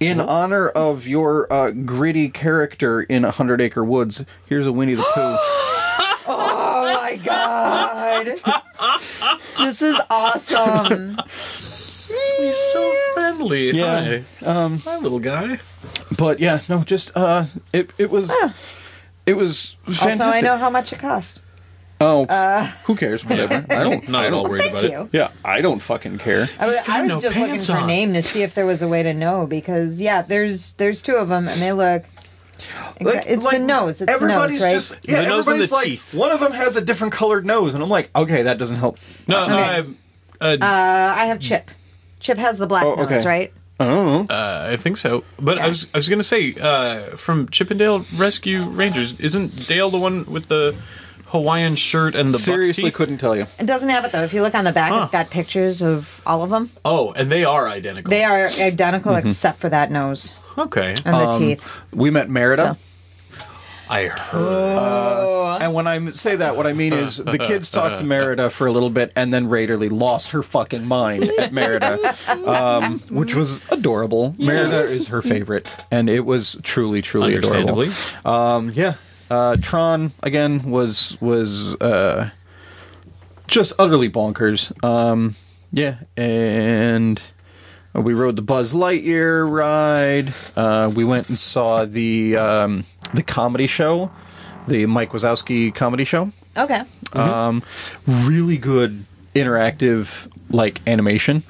in honor of your uh, gritty character in A Hundred Acre Woods. Here's a Winnie the Pooh. Oh my god. this is awesome. He's so friendly. Yeah, Hi. Um, Hi, little guy. but yeah, no, just uh, it it was it was fantastic. Also, I know how much it cost. Oh, who cares? Whatever. I don't. Not I at all don't. worried about you. it. Yeah, I don't fucking care. I was, I was no just looking for a name to see if there was a way to know because yeah, there's there's two of them and they look. Exa- it's the nose. It's the everybody's nose, right? just yeah. The nose and everybody's the like teeth. one of them has a different colored nose, and I'm like, okay, that doesn't help. No, Okay. I, uh, uh, I have Chip. Chip has the black Oh, okay. nose, right? I uh, I think so. But I was I was gonna say uh, from Chip 'n Dale Rescue Rangers, isn't Dale the one with the Hawaiian shirt and the buck Seriously, teeth? couldn't tell you. It doesn't have it though. If you look on the back, Huh. it's got pictures of all of them. Oh, and they are identical. They are identical Mm-hmm. except for that nose okay. and the Um, teeth. We met Merida, I heard. Oh. and when I say that, what I mean is the kids talked to Merida for a little bit, and then Raiderly lost her fucking mind at Merida, um, which was adorable. Merida is her favorite, and it was truly, truly adorable. Understandably. Um, yeah. Uh, Tron again was was uh, just utterly bonkers. Um, yeah, and we rode the Buzz Lightyear ride. Uh, we went and saw the um, the comedy show, the Mike Wazowski comedy show. Okay. Um, really good interactive like animation.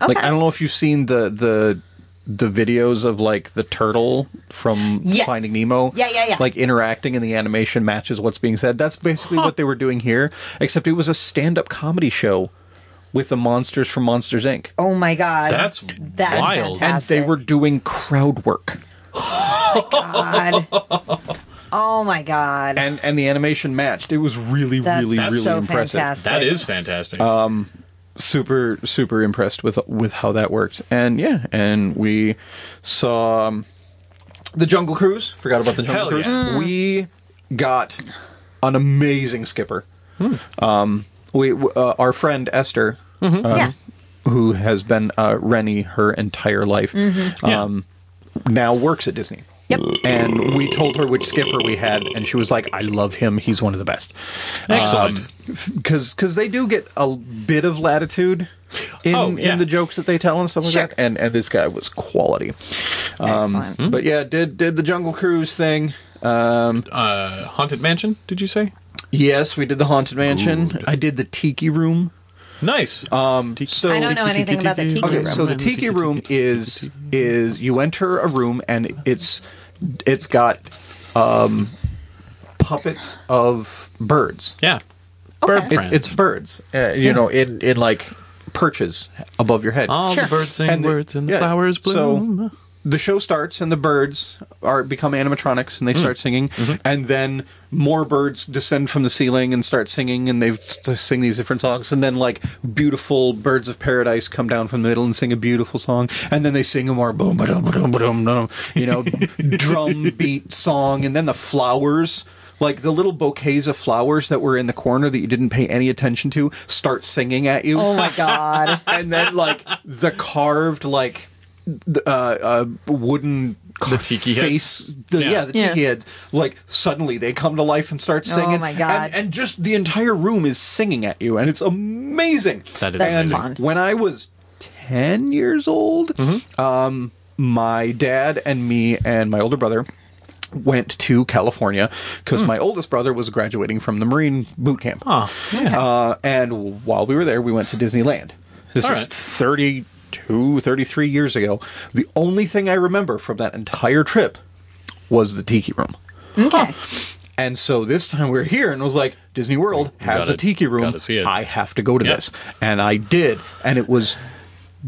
Okay. Like I don't know if you've seen the the the videos of like the turtle from Yes. Finding Nemo. Yeah, yeah, yeah. Like interacting and the animation matches what's being said. That's basically what they were doing here, except it was a stand-up comedy show with the monsters from Monsters Inc. Oh my god. That's That's wild. And they were doing crowd work. Oh my god. oh my god. And and the animation matched. It was really, That's really, really so impressive. fantastic. That is fantastic. Um, super super impressed with with how that worked. And yeah and we saw um, the jungle cruise. Forgot about the jungle Hell cruise. yeah. we got an amazing skipper. Um we uh, our friend esther yeah. who has been uh, rennie her entire life Yeah. um now works at disney Yep. and we told her which skipper we had, and she was like, "I love him. He's one of the best." Excellent. Because because they do get a bit of latitude in Oh, yeah. in the jokes that they tell and stuff like Sure. that, and and this guy was quality. Excellent. But yeah, did did the Jungle Cruise thing. Um, uh, Haunted Mansion, did you say? yes, we did the Haunted Mansion. I did the Tiki Room. Nice. Um, so I don't know anything about the tiki Okay, room. so the tiki room is is you enter a room and it's it's got um, puppets of birds. yeah. Okay. Bird It's friends. it's birds, uh, you know, in in like perches above your head. All Sure. the birds sing And the- words and the yeah, flowers so- bloom. The show starts and the birds are become animatronics and they Mm. start singing Mm-hmm. and then more birds descend from the ceiling and start singing and they st- sing these different songs and then like beautiful birds of paradise come down from the middle and sing a beautiful song and then they sing a more boom boom boom boom dum ba dum dum you know drum beat song and then the flowers like the little bouquets of flowers that were in the corner that you didn't pay any attention to start singing at you oh my god. and then like the carved like th- uh, uh wooden The tiki heads? face the, yeah. Yeah. the tiki Yeah. heads like suddenly they come to life and start singing Oh my God. and, and just the entire room is singing at you and it's amazing That is and amazing. when i was 10 years old Mm-hmm. um my dad and me and my older brother went to California because my oldest brother was graduating from the Marine boot camp. Oh, yeah. Uh, and while we were there, we went to Disneyland. This All is right. 32, 33 years ago. The only thing I remember from that entire trip was the tiki room. Okay. And so this time we are here and it was like, Disney World has Gotta- a tiki room. see it. I have to go to Yeah. this. And I did. And it was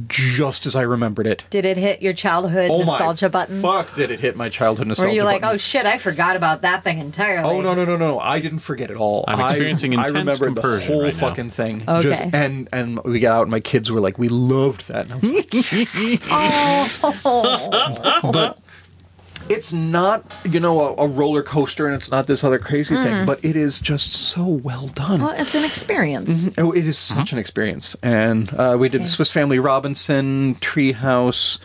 just as I remembered it. Did it hit your childhood Oh nostalgia my buttons? fuck! Did it hit my childhood nostalgia? Were nostalgia? you like, oh shit, I forgot about that thing entirely? Oh no no no no! I didn't forget at all. I'm I- experiencing I, intense remembered the compersion whole right now. fucking thing. Okay. and and we got out, and my kids were like, "We loved that." And I was like, Oh. but it's not you know a, a roller coaster, and it's not this other crazy Mm. thing, but it is just so well done. Well, it's an experience. Oh, it is such an experience, and uh, we did Yes. Swiss Family Robinson, Treehouse.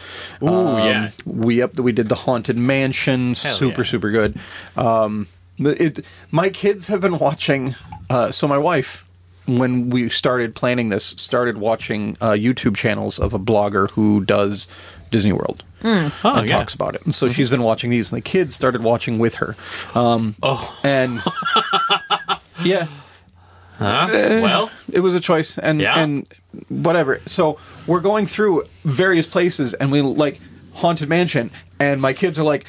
Ooh, yeah. We up we did the Haunted Mansion. Hell super yeah. super good. Um, it, my kids have been watching. Uh, so my wife, when we started planning this, started watching uh, YouTube channels of a blogger who does Disney World. Oh, and yeah. Mm-hmm. talks about it. And so she's been watching these, and the kids started watching with her. Um, Oh, and yeah, huh? well, it was a choice and Yeah. and whatever so we're going through various places and we like haunted mansion and my kids are like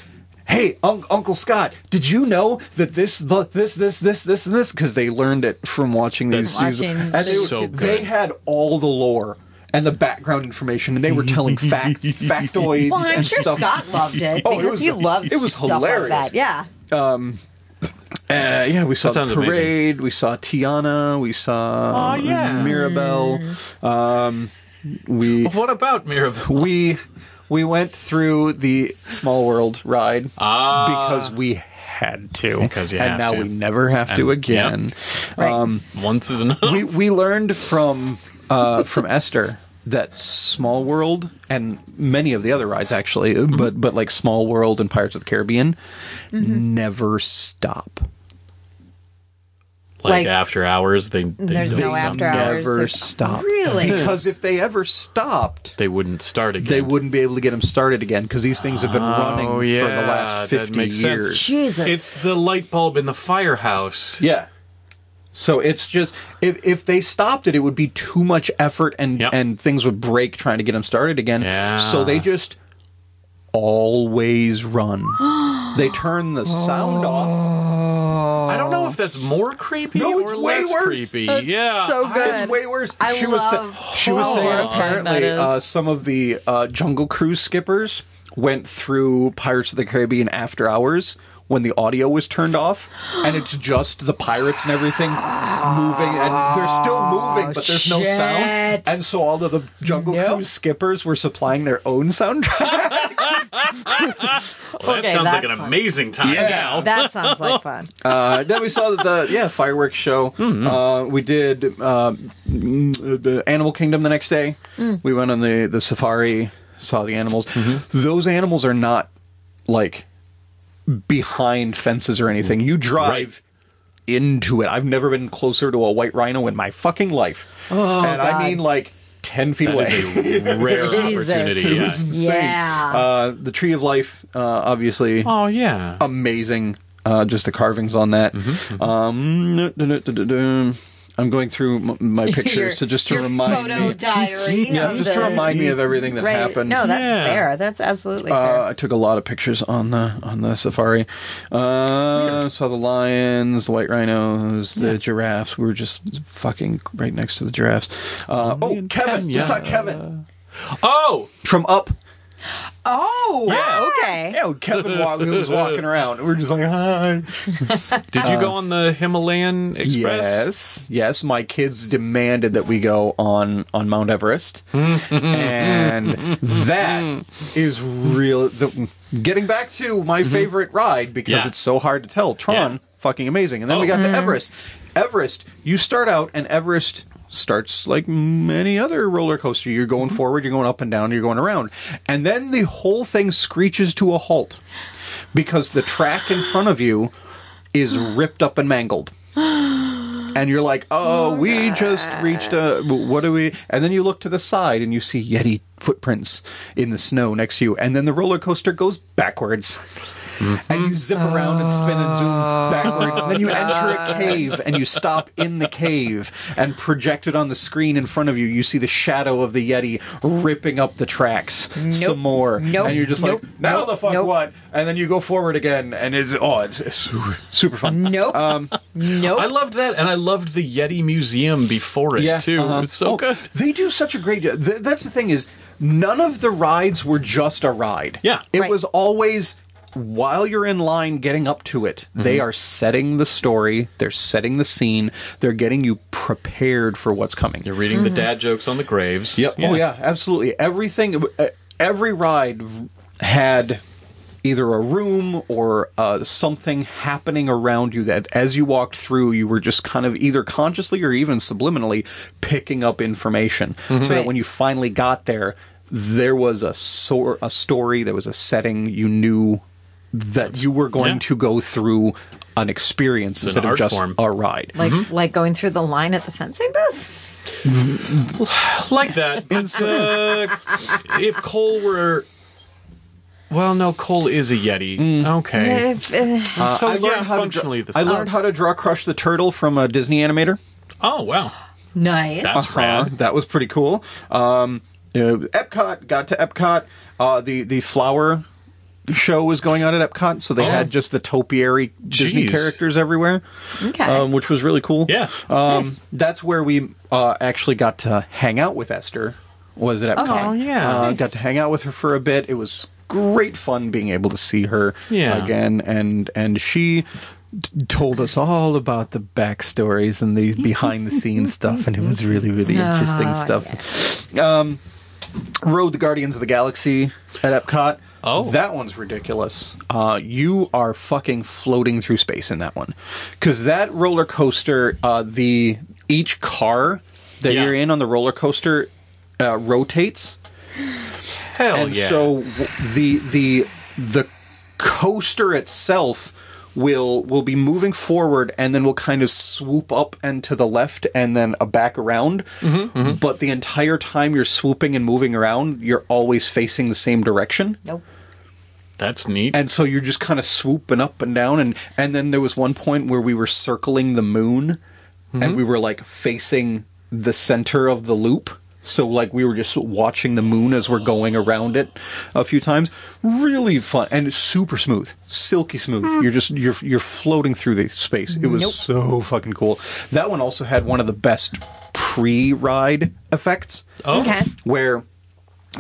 hey Un- uncle scott did you know that this the, this this this this and this because they learned it from watching these Watching and they, So good. they had all the lore and the background information and they were telling fact factoids Well, I'm and sure stuff Scott loved it Oh, it was- he loves it was stuff hilarious. like that. Yeah. Uh, yeah, we saw the sounds amazing. parade. We saw Tiana. We saw Oh, yeah. Mirabelle. Um, we what about Mirabelle? we we went through the Small World ride Ah. because we had to, Because you and have now to. we never have to And- yep. again. Right. Once is enough. We we learned from uh, from Esther that Small World and many of the other rides actually, Mm-hmm. but but like Small World and Pirates of the Caribbean never stop. like, like- after hours, they, they There's don't no stop. after hours. never There's- stop. Really? Because if they ever stopped, They wouldn't start again. they wouldn't be able to get them started again because these things have been running Oh, for the yeah, last that 50 makes sense. years. Jesus. It's the light bulb in the firehouse. Yeah. So it's just if if they stopped it, it would be too much effort and Yep. and things would break trying to get them started again. Yeah. So they just always run. they turn the sound off. I don't know if that's more creepy No, it's or way less worse. creepy. That's yeah, so good. It's way worse. I she was sa- she was saying apparently uh, some of the uh, Jungle Cruise skippers went through Pirates of the Caribbean after hours when the audio was turned off, and it's just the pirates and everything moving, and they're still moving, but there's no sound. And so all of the Jungle Nope. Cruise skippers were supplying their own soundtrack. Well, that Okay, sounds like that's an fun. amazing time Yeah. now. that sounds like fun. uh, then we saw the, the yeah fireworks show. Uh, we did uh, mm, the Animal Kingdom the next day. We went on the the safari, saw the animals. Those animals are not like behind fences or anything. You drive. Into it. I've never been closer to a white rhino in my fucking life. and I mean like 10 feet That away. is a rare opportunity. Yeah. was insane. Yeah. Uh, the Tree of Life, uh, obviously, Oh yeah. amazing. Uh, just the carvings on that. Mm-hmm, Um, I'm going through m- my pictures Your- to just to your remind photo me. diary. Yeah, of just to remind me of everything that right. happened. No, that's Yeah. fair. That's absolutely Uh, fair. I took a lot of pictures on the on the safari. Uh, saw the lions, the white rhinos, the giraffes. We were just fucking right next to the giraffes. Uh, oh, Kevin! Kenya. Just saw Kevin Oh, from Up. Oh, Yeah. okay. Yeah, Kevin walk, was walking around. We are just like, hi. did you go on the Himalayan Express? Yes, yes. My kids demanded that we go on on Mount Everest, and that is real. The, getting back to my favorite ride because Mm-hmm. Yeah. it's so hard to tell. Tron, Yeah. fucking amazing, and then we got to Everest. Everest, you start out, and Everest starts like many other roller coaster. You're going Mm-hmm. forward, you're going up and down, you're going around, and then the whole thing screeches to a halt because the track in front of you is ripped up and mangled. And you're like, oh, we just reached a. What do we? And then you look to the side and you see Yeti footprints in the snow next to you. And then the roller coaster goes backwards. And you zip around and spin and zoom backwards. And then you enter a cave and you stop in the cave and projected on the screen in front of you, you see the shadow of the Yeti ripping up the tracks some more. Nope. And you're just Nope. like, now Nope. the fuck Nope. what? And then you go forward again and it's, oh, it's, it's super, super fun. Nope. Um, nope. I loved that, and I loved the Yeti Museum before it yeah, too. uh-huh. It's so Oh, good. They do such a great job. Th- that's the thing is, none of the rides were just a ride. Yeah. it Right. was always while you're in line getting up to it. Mm-hmm. They are setting the story. They're setting the scene. They're getting you prepared for what's coming. You're reading the dad jokes on the graves. Yep. Oh yeah, absolutely. Everything. uh, Every ride had either a room or uh, something happening around you that as you walked through you were just kind of either consciously or even subliminally picking up information so that when you finally got there there was a sor- a story there was a setting you knew that you were going yeah. to go through an experience an instead of just form. a ride like like going through the line at the fencing booth. like that. It's uh, if Cole were. Well, no, Cole is a Yeti. Okay. Uh, so I yeah, learned how to functionally dra- the I learned how to draw Crush the Turtle from a Disney animator Oh wow, nice. that's Uh-huh. rad. That was pretty cool. Um, you know, Epcot got to Epcot. Uh, the the flower show was going on at Epcot, so they Oh. had just the topiary Disney Jeez. characters everywhere, okay. um, which was really cool. Yeah. um, Nice. that's where we uh, actually got to hang out with Esther. Was at Epcot? Oh, yeah. uh, Nice. got to hang out with her for a bit. It was great fun being able to see her Yeah. again, and and she. t- Told us all about the backstories and the behind the scenes stuff, and it was really, really interesting Oh, stuff Um, rode the Guardians of the Galaxy at Epcot. Oh. that one's ridiculous. Uh, you are fucking floating through space in that one, because that roller coaster, uh, the each car that Yeah. you're in on the roller coaster uh, rotates, Hell yeah. and yeah. so the the the coaster itself will will be moving forward and then will kind of swoop up and to the left and then a back around Mm-hmm, but the entire time you're swooping and moving around you're always facing the same direction nope. That's neat. and so you're just kind of swooping up and down and and then there was one point where we were circling the moon Mm-hmm. and we were like facing the center of the loop so like we were just watching the moon as we're going around it a few times really fun and super smooth silky smooth you're just you're you're floating through the space it was Nope. so fucking cool that one also had one of the best pre-ride effects oh, Okay. where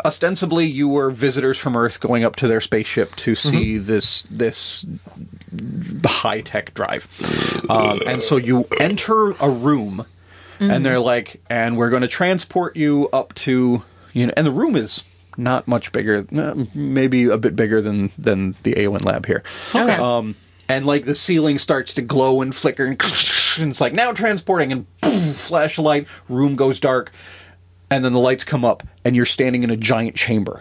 ostensibly you were visitors from Earth going up to their spaceship to see this this high tech drive, um, and so you enter a room, and they're like, and we're going to transport you up to you know, and the room is. Not much bigger, uh, maybe a bit bigger than than the AON lab here. Okay. Um, and like the ceiling starts to glow and flicker, and, and it's like now transporting, and boom, flash of light, room goes dark, and then the lights come up, and you're standing in a giant chamber.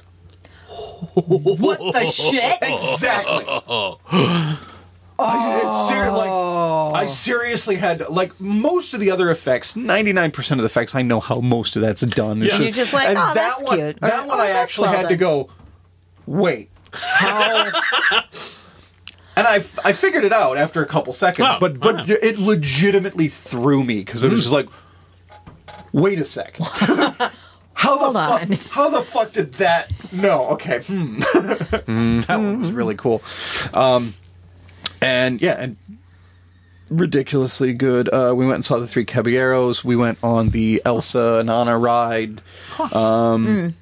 What the shit? Exactly. I, like, I oh. seriously had like most of the other effects. Ninety nine percent of the effects, I know how most of that's done. Yeah. You're just like, and oh, that that's one, cute. Or, That one, "Oh, I actually well had to go. Wait, how? and I, I figured it out after a couple seconds, Wow, but but wow. it legitimately threw me because it was hmm. just like, wait a sec. How the Hold fuck? on. How the fuck did that? No, okay. Hmm. that one was really cool. Um, and yeah, and ridiculously good. Uh, we went and saw the Three Caballeros. We went on the Elsa and Anna ride. I,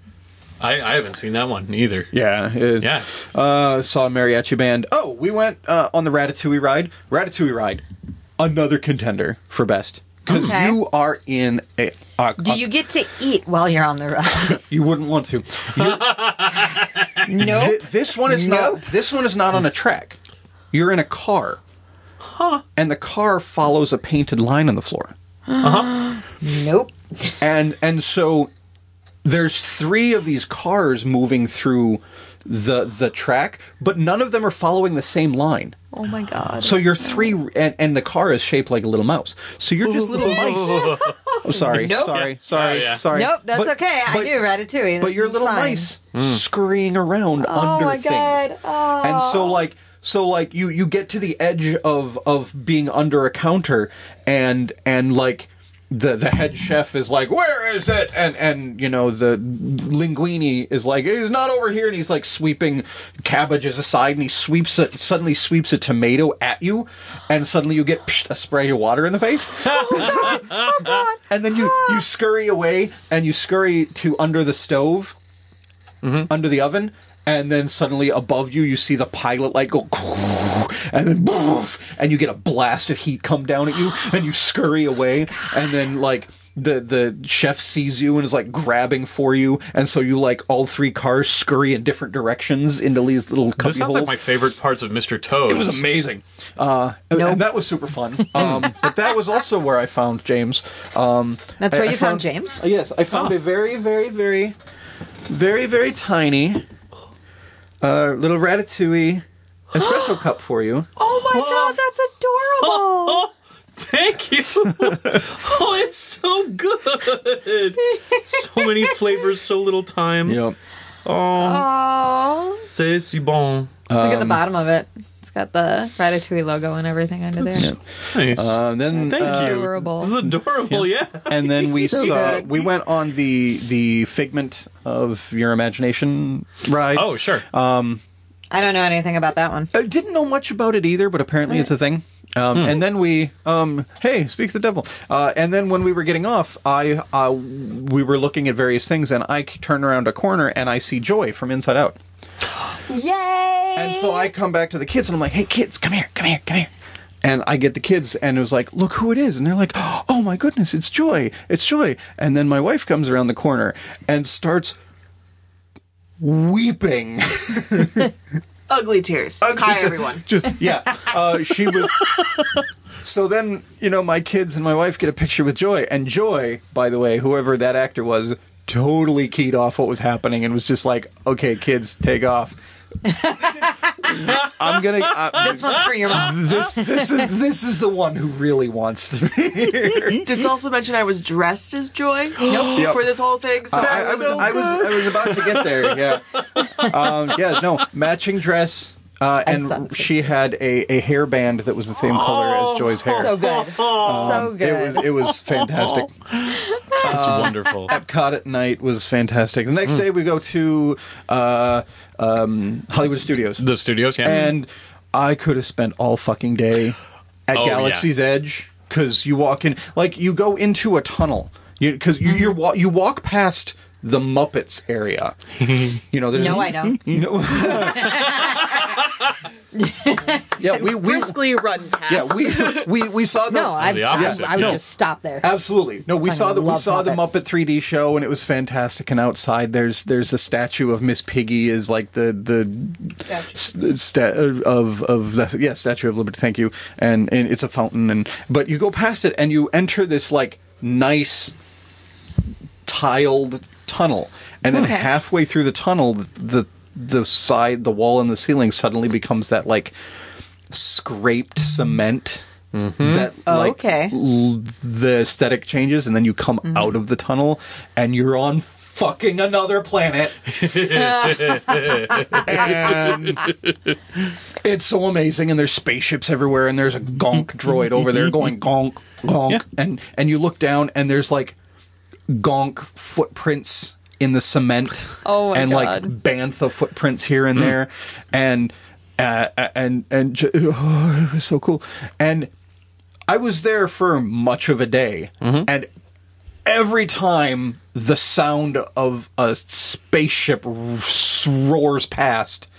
I haven't seen that one either. Yeah, it- Yeah. Uh, saw a mariachi band. Oh, we went uh, on the Ratatouille ride. Ratatouille ride, another contender for best because Okay. you are in a. a Do you get to eat while you're on the ride? You wouldn't want to. You're- nope. Thi- this one is Nope. not. This one is not on a track. You're in a car. Huh. And the car follows a painted line on the floor. Uh huh. Nope. And and so there's three of these cars moving through the the track, but none of them are following the same line. Oh my god. So you're three, and, and the car is shaped like a little mouse. So you're just little mice. Oh, sorry, Nope. sorry, sorry, Yeah, yeah. sorry. Nope, that's But- okay. I but- do Ratatouille. But you're That's little fine. mice hmm. scurrying around Oh under my things. god. Oh. And so, oh. like, So like you you get to the edge of of being under a counter and and like the the head chef is like where is it? And and you know the linguini is like he's not over here. And he's like sweeping cabbages aside and he sweeps it suddenly sweeps a tomato at you and suddenly you get psh, a spray of water in the face. Oh, oh God! and then you you scurry away and you scurry to under the stove mm-hmm. under the oven and then suddenly above you you see the pilot light go and then poof, and you get a blast of heat come down at you and you scurry away and then like the the chef sees you and is like grabbing for you and so you like all three cars scurry in different directions into these little This cubby sounds holes. like my favorite parts of Mr. Toad. It was amazing. Uh, Nope. And that was super fun. Um, but that was also where I found James. Um, That's where I you found James? Uh, Yes, I found a very, very, very, very, very tiny uh, little ratatouille espresso cup for you. Oh my god, that's adorable. Thank you. oh, it's so good. so many flavors, so little time. Yep. Oh, C'est si bon. look at Um, the bottom of it. It's got the Ratatouille logo and everything under there. Nice. Uh, then, Thank uh, you. adorable. This is adorable. Yeah. And then we So saw good. we went on the the figment of your imagination ride. Oh, sure. I don't know anything about that one. I didn't know much about it either, but apparently it's a thing. Um, And then we, um, hey, speak the devil. Uh, and then when we were getting off, I uh, we were looking at various things, and I turn around a corner and I see Joy from Inside Out. Yay! And so I come back to the kids and I'm like, hey, kids, come here, come here, come here. And I get the kids and it was like, look who it is. And they're like, oh my goodness, it's Joy. It's Joy. And then my wife comes around the corner and starts weeping. Ugly tears. Hi, everyone. Just yeah. Uh, she was. So then, you know, my kids and my wife get a picture with Joy, and Joy, by the way, whoever that actor was, totally keyed off what was happening and was just like, "Okay, kids, take off." I'm gonna. Uh, this one's for your mom. this this is this is the one who really wants to be here. Did also mention I was dressed as Joy? Nope. Yep. For this whole thing. So I, I was I was I was about to get there. Yeah. Um, yeah. No matching dress. Uh, and she had a, a hairband that was the same color as Joy's hair. So good. so good. It was it was fantastic. That's wonderful. Epcot at night was fantastic. The next day we go to uh, um, Hollywood Studios, The studios, yeah. and I could have spent all fucking day at Oh, Galaxy's Edge because you walk in like you go into a tunnel because you you're, wa- you walk past the Muppets area. You know, there's no, I don't. You know, yeah, we we briskly run past. yeah we we we saw the No, I, the I, opposite. I would No. just stop there. Absolutely. No, we I saw the we love saw the Muppet 3D show and it was fantastic. And outside there's there's a statue of Miss Piggy is like the the s- sta- of of yes, yeah statue of Liberty. Thank you. And and it's a fountain and but you go past it and you enter this like nice tiled tunnel and then Okay. halfway through the tunnel the, the side the wall and the ceiling suddenly becomes that like scraped cement mm-hmm. that Oh, like okay. l- the aesthetic changes and then you come mm-hmm. out of the tunnel and you're on fucking another planet and it's so amazing and there's spaceships everywhere and there's a gonk droid over there going gonk gonk Yeah. and and you look down and there's like gonk footprints in the cement Oh my and like bantha footprints here and there. And uh, and and ju- oh, it was so cool. And i was there for much of a day. And every time the sound of a spaceship roars past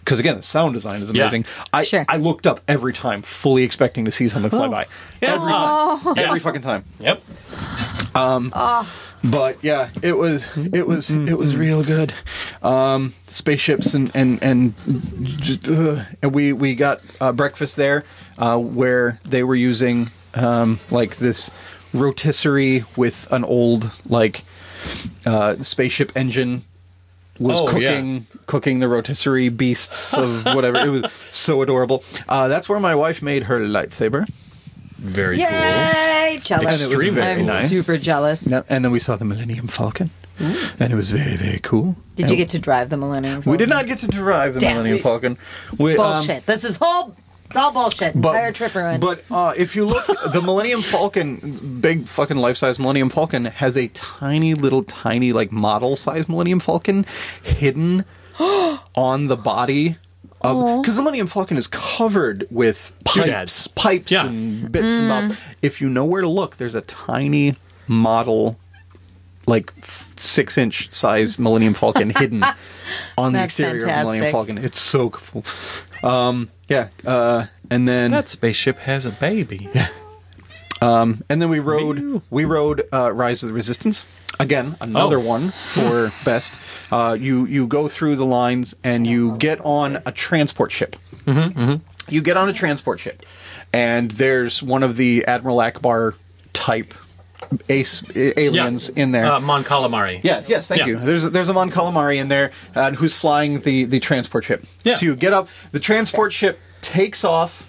because again the sound design is Yeah. amazing. I, Sure. I looked up every time fully expecting to see something fly by. Every time. Every fucking time. Yep. But yeah, it was it was it was real good. Um, spaceships and and and just, uh, and we we got uh, breakfast there uh, where they were using um, like this rotisserie with an old like uh, spaceship engine was Oh, cooking cooking the rotisserie beasts of whatever. It was so adorable. Uh, that's where my wife made her lightsaber Very Yay! Jealous. And it was very I'm nice. super jealous. Yep, and then we saw the millennium falcon and it was very very cool. Did you get to drive the Millennium Falcon? We did not get to drive the Damn. Millennium Falcon. We, um, Bullshit. this is whole. It's all bullshit. Entire trip ruined. But uh, if you look, the Millennium Falcon, big fucking life size Millennium Falcon, has a tiny little tiny like model size Millennium Falcon hidden on the body. Because the Millennium Falcon is covered with pipes, pipes Yeah. and bits and bobs. If you know where to look, there's a tiny model, like six inch size Millennium Falcon hidden on the That's exterior of the Millennium fantastic. Falcon. It's so cool. Um, yeah, uh, and then That spaceship has a baby. Yeah. And then we rode Meow. we rode uh, Rise of the Resistance again, another Oh. one for best. Uh, you you go through the lines and you get on a transport ship. Mm-hmm, You get on a transport ship, and there's one of the Admiral Ackbar type ace a- aliens in there. Uh, Mon Calamari. Yeah, yes, thank Yeah. you. There's there's a Mon Calamari in there uh, who's flying the the transport ship. Yeah. So you get up, the transport ship takes off,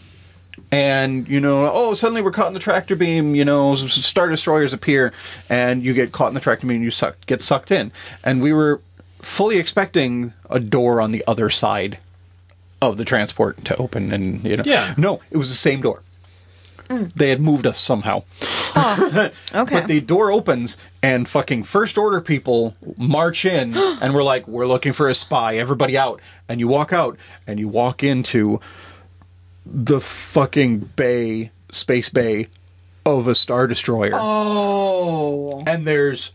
and you know, oh, suddenly we're caught in the tractor beam. You know, s- s- star destroyers appear, and you get caught in the tractor beam, and you suck, get sucked in. And we were fully expecting a door on the other side of the transport to open, and you know, Yeah. no, it was the same door. Mm. They had moved us somehow. okay. But the door opens and fucking first order people march in and we're like, we're looking for a spy. Everybody out. And you walk out and you walk into the fucking bay, space bay of a star destroyer. oh. And there's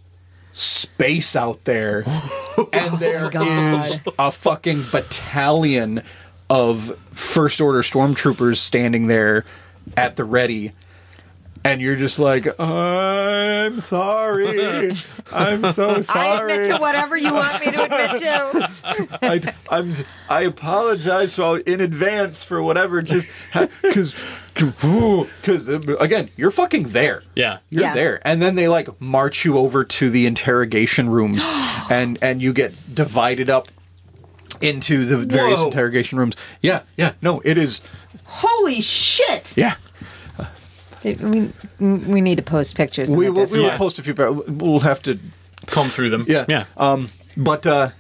space out there. and there oh God. is a fucking battalion of first order stormtroopers standing there at the ready and you're just like i'm sorry i'm so sorry. I admit to whatever you want me to admit to. I, I'm, I apologize for, in advance for whatever just because because um, again you're fucking there Yeah. you're Yeah. there and then they like march you over to the interrogation rooms and and you get divided up into the various Whoa. interrogation rooms yeah yeah no it is Holy shit! yeah It- we, we need to post pictures. in we will we will Yeah. post a few we'll have to Comb through them. Yeah. Yeah. Um, but uh,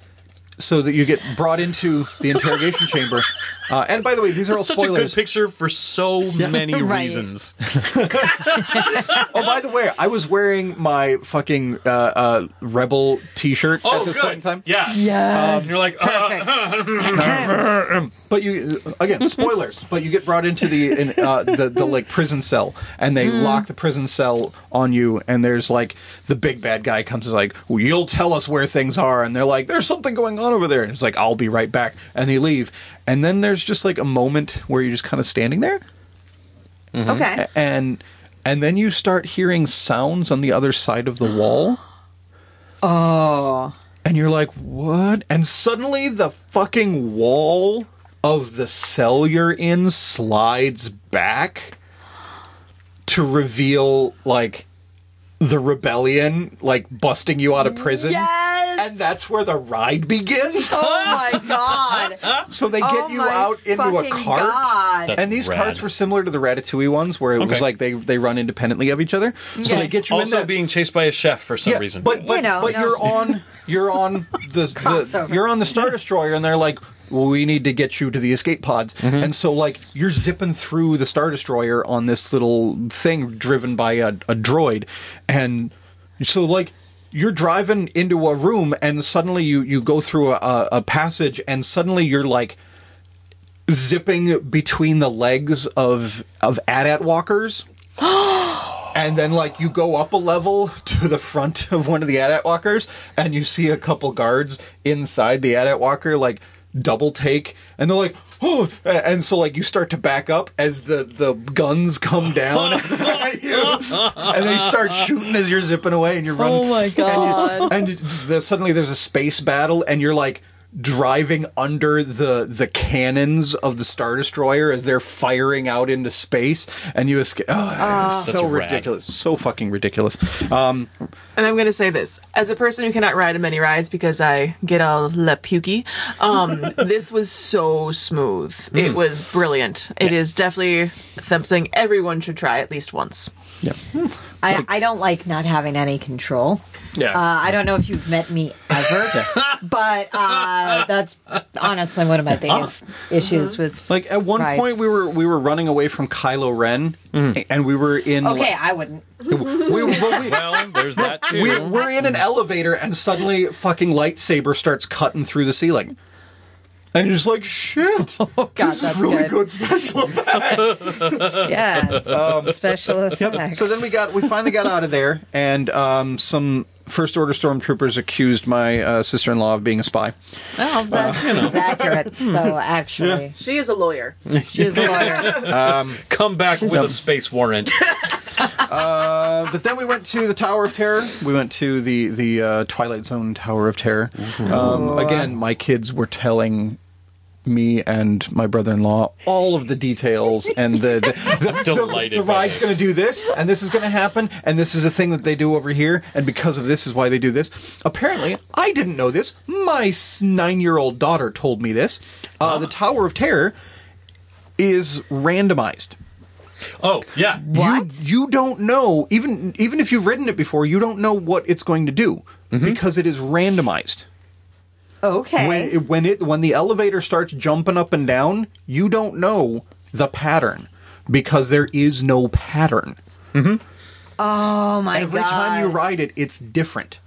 so that you get brought into the interrogation chamber. Uh, and by the way, these are all It's such a good picture for so many reasons. oh, by the way, I was wearing my fucking uh, uh, rebel T-shirt Oh, at this good. point in time. Yeah. Yes. Um, you're like, uh, Perfect. But you again spoilers. but you get brought into the in, uh, the the like prison cell, and they lock the prison cell on you. And there's like the big bad guy comes and like, well, "You'll tell us where things are." And they're like, "There's something going on over there." And it's like, "I'll be right back." And they leave. And then there's just like a moment where you're just kind of standing there. Mm-hmm. Okay. and and then you start hearing sounds on the other side of the wall Oh. and you're like what and suddenly the fucking wall of the cell you're in slides back to reveal like the rebellion like busting you out of prison Yes. And that's where the ride begins Oh my god. so they get Oh you out into a cart God. And these rad. carts were similar to the Ratatouille ones, where it was like they they run independently of each other. So Okay. they get you in also that. being chased by a chef for some yeah, reason. but but, You know, but no. you're on you're on the, the you're on the Star Destroyer, and they're like, well, we need to get you to the escape pods, Mm-hmm. and so like you're zipping through the Star Destroyer on this little thing driven by a, a droid, and so like. You're driving into a room, and suddenly you, you go through a, a passage, and suddenly you're like zipping between the legs of of AT-AT walkers. and then like you go up a level to the front of one of the AT-AT walkers and you see a couple guards inside the AT-AT walker like double take and they're like oh and so like you start to back up as the the guns come down at you and they start shooting as you're zipping away and you're oh running Oh my God. and, you, and suddenly there's a space battle and you're like driving under the the cannons of the Star Destroyer as they're firing out into space, and you escape. Oh, it's Such so a rad. ridiculous, so fucking ridiculous. Um, And I'm going to say this as a person who cannot ride many rides because I get all la pukey. Um, this was so smooth. It was brilliant. It is definitely something everyone should try at least once. yeah. I, I don't like not having any control. Yeah. Uh, I don't know if you've met me ever, but uh, that's honestly one of my biggest issues with. Like at one Rides. point, we were we were running away from Kylo Ren, and we were in. Okay, I wouldn't. we, we, we, Well, there's that too. we, we're in an elevator, and suddenly, fucking lightsaber starts cutting through the ceiling, and you're just like, shit. Oh God, this that's is really good. good special effects. Yes, special effects. Yep. So then we got we finally got out of there, and um, some first order stormtroopers accused my uh, sister in law of being a spy. Well, that is accurate, though. Actually, She is a lawyer. she is a lawyer. Come back with a space warrant. Uh, but then we went to the Tower of Terror. We went to the the uh, Twilight Zone Tower of Terror. Um, again, my kids were telling me and my brother-in-law all of the details and the the, the, the, Delighted the by ride's going to do this and this is going to happen and this is a thing that they do over here and because of this is why they do this. Apparently, I didn't know this. My nine-year-old daughter told me this. Uh, the Tower of Terror is randomized. Oh, yeah. What? You, you don't know even even if you've ridden it before, you don't know what it's going to do because it is randomized. Okay. When it, when it when the elevator starts jumping up and down, you don't know the pattern because there is no pattern. Mm-hmm. oh my Every god! Every time you ride it, it's different.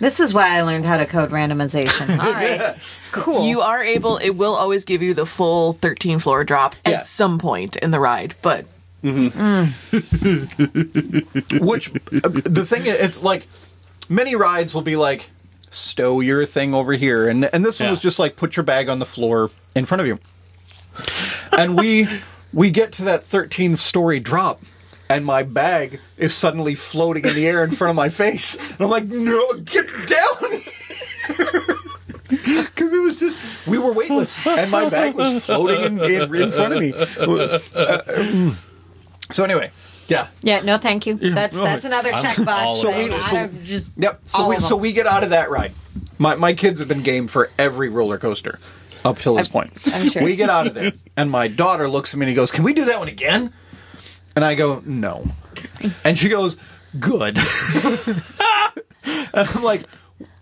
This is why I learned how to code randomization. All right, cool. You are able, it will always give you the full 13 floor drop Yeah. at some point in the ride, but mm-hmm. mm. Which uh, the thing is, it's like many rides will be like stow your thing over here, and and this one Yeah. was just like put your bag on the floor in front of you. And we we get to that 13th story drop. And my bag is suddenly floating in the air in front of my face. And I'm like, no, get down! Because it was just, we were weightless. And my bag was floating in, in, in front of me. Uh, so, anyway, yeah. yeah, no, thank you. That's no, that's another I'm checkbox. all thing. about it. I don't just Yep. So we so we get out of that ride. My my kids have been game for every roller coaster up till this point. I'm sure. We get out of there, and my daughter looks at me and he goes, "Can we do that one again?" And I go, "No," and she goes, "Good." and I'm like,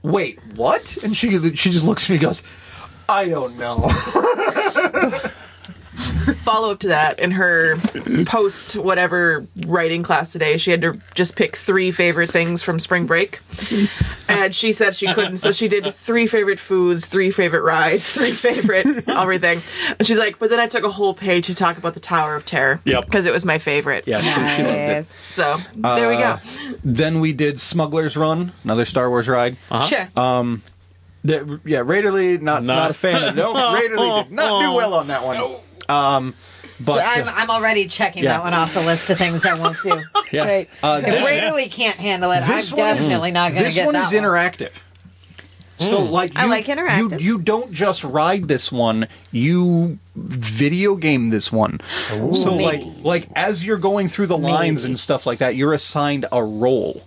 "Wait, what?" And she she just looks at me and goes, "I don't know." follow up to that in her post whatever writing class today she had to just pick three favorite things from spring break and she said she couldn't so she did three favorite foods three favorite rides three favorite everything and she's like but then i took a whole page to talk about the tower of terror Yep. because it was my favorite Yeah, she, she loved it. So there we go uh, Then we did Smuggler's Run, another Star Wars ride. Uh-huh. Sure. Um, the- yeah, Raiderly, not, not Not- a fan of No, Raiderly did not do well on that one. Um, but So I'm, uh, I'm already checking yeah. that one off the list of things I won't do. Yeah. Great. Uh, if this- Raiderly can't handle it, I'm this one is- definitely not going to this get one is interactive. So like I like interactive. You, you don't just ride this one, you video game this one. so like Maybe. like as you're going through the lines Maybe. and stuff like that, you're assigned a role.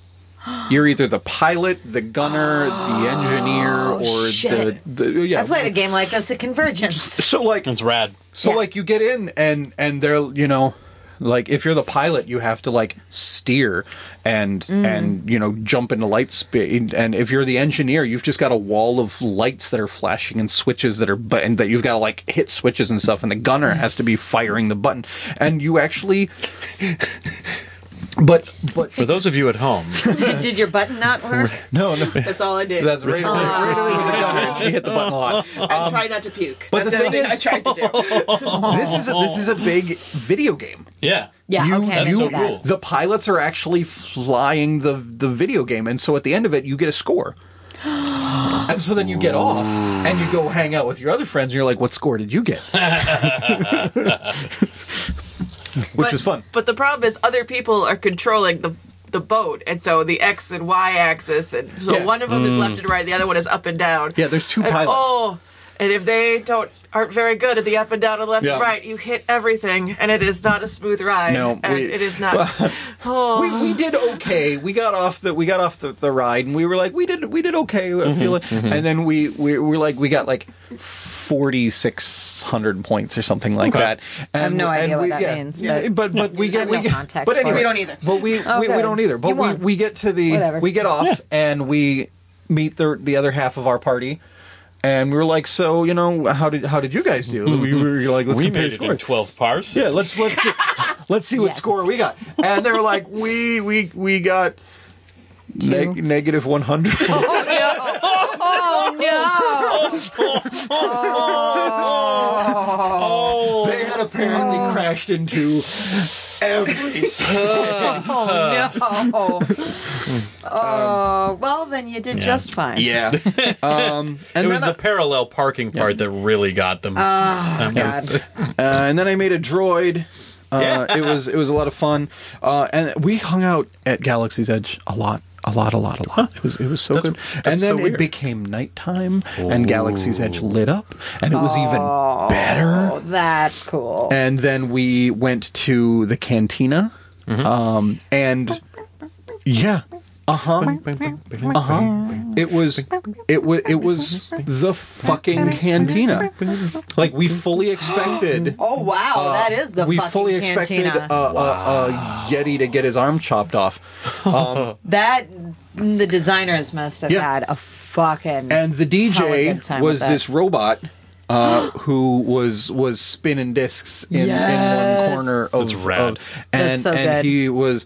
You're either the pilot, the gunner, the engineer, or Oh, shit. the, the yeah. I played a game like this at Convergence. So like That's rad. So Yeah. like you get in and and they're you know like if you're the pilot you have to like steer and Mm. and you know jump into light speed and if you're the engineer you've just got a wall of lights that are flashing and switches that are but and that you've got to like hit switches and stuff and the gunner has to be firing the button and you actually but but For those of you at home, Did your button not work? no no that's all i did that's Ray, Ray, Ray was a gunner and she hit the button a lot i um, tried not to puke but that's the the, thing thing is- i tried to do this is a, this is a big video game yeah. Yeah, you, okay, you- see that. cool. the pilots are actually flying the the video game, and so at the end of it, you get a score. and so then you get off, and you go hang out with your other friends, and you're like, "What score did you get?" Which but, is fun. But the problem is other people are controlling the the boat, and so the X and Y axis, and so Yeah. one of them is left mm. and right, the other one is up and down. Yeah, there's two And, pilots. oh, And if they don't aren't very good at the up and down and left Yeah. and right, you hit everything, and it is not a smooth ride. No, and we- it is not. oh, we, we did okay. We got off the we got off the, the ride and we were like we did we did okay. I mm-hmm, feel it. Mm-hmm. And then we we were like we got like forty six hundred points or something like Okay. that. And, I have no and idea what that yeah, means, yeah, but- but but we get we no get context but anyway. We don't either. But we we, we don't either. But we, we get to the Whatever. we get off and we meet the the other half of our party. And we were like, so you know, how did how did you guys do? we were like, let's we compare made it in twelve parsecs. Yeah, let's let's see, let's see what Yes. score we got. And they were like, we we we got neg- negative one hundred. Oh, they had apparently crashed into everything. Oh no. oh well, then you did just fine. Yeah. Um, and it was then the parallel parking part that really got them. That was- God. I, uh, and then I made a droid. Uh, Yeah. It was it was a lot of fun, uh, and we hung out at Galaxy's Edge a lot. A lot, a lot, a lot. It was it was so That's- good. that's and then so it became nighttime, and Galaxy's Edge lit up, and it was even better. Oh, that's cool. and then we went to the cantina um and yeah uh-huh. Uh-huh. it was it was it was the fucking cantina. Like we fully expected oh wow, that is the we fucking fully expected cantina. a, a, a yeti to get his arm chopped off. That the designers must have Yeah. had a fucking and the DJ was this robot uh, who was was spinning discs in, in one corner of, That's rad. of- and That's so and good. he was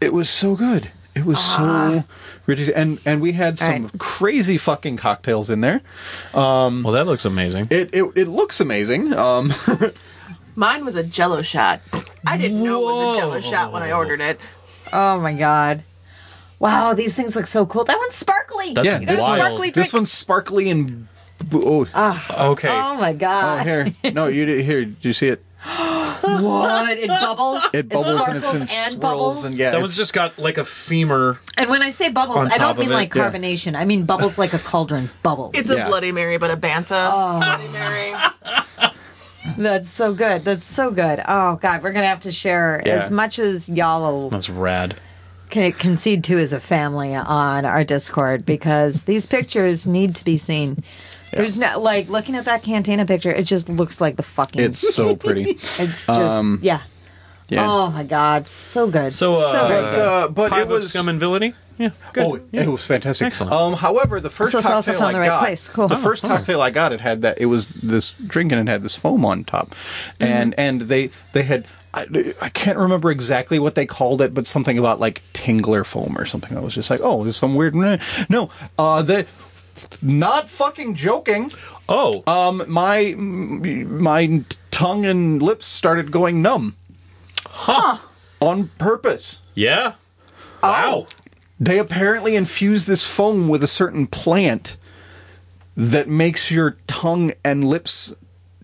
it was so good it was so ridiculous and and we had some Ah. Right. crazy fucking cocktails in there Um, well, that looks amazing. it it, it looks amazing um mine was a Jello shot. I didn't know it was a Jello shot when I ordered it. Oh my god. Wow, these things look so cool. That one's sparkly. That's yeah This this, wild. sparkly this one's sparkly and oh, Okay. Oh my oh god. here no you did here did you see it What? It bubbles. it bubbles and it's in sparkles swirls bubbles. and yeah that one's just got like a femur. And when I say bubbles, I don't mean of it, like yeah. carbonation. I mean bubbles like a cauldron. Bubbles. It's Yeah. a Bloody Mary, but a Bantha Oh. Bloody Mary. That's so good. That's so good. Oh god, we're gonna have to share Yeah. as much as y'all That's rad. Can concede to as a family on our Discord because these pictures need to be seen. There's no like looking at that Cantina picture. It just looks like the fucking. it's so pretty It's just um, yeah. yeah Oh my god, so good. So, uh, good. but uh, but Hive it was scum and villainy. Yeah. Good. Oh, it was fantastic. Excellent. Um, however, the first So it's also cocktail I the right got, place. Cool. the Oh, first cocktail I got, it had that. It was this drink and it had this foam on top, and Mm-hmm. and they they had. I, I can't remember exactly what they called it, but something about like tingler foam or something. I was just like, oh, there's some weird. No, uh, they not fucking joking. oh. Um, my my tongue and lips started going numb. huh. On purpose. Yeah. Oh. Wow. They apparently infuse this foam with a certain plant that makes your tongue and lips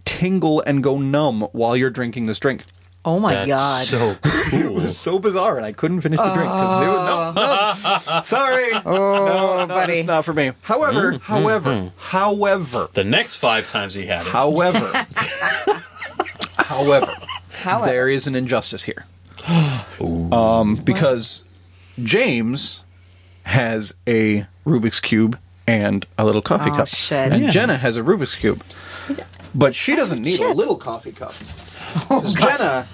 tingle and go numb while you're drinking this drink. Oh my That's god. so It cool. was so bizarre, and I couldn't finish the drink because it was no, no. Sorry, oh, no, no, buddy. it's not for me. However, however, however, the next five times he had it. however, however, However. there is an injustice here. um, because James has a Rubik's cube and a little coffee Oh, cup, shit. and Yeah. Jenna has a Rubik's cube, but she doesn't need a little coffee cup. 'Cause Jenna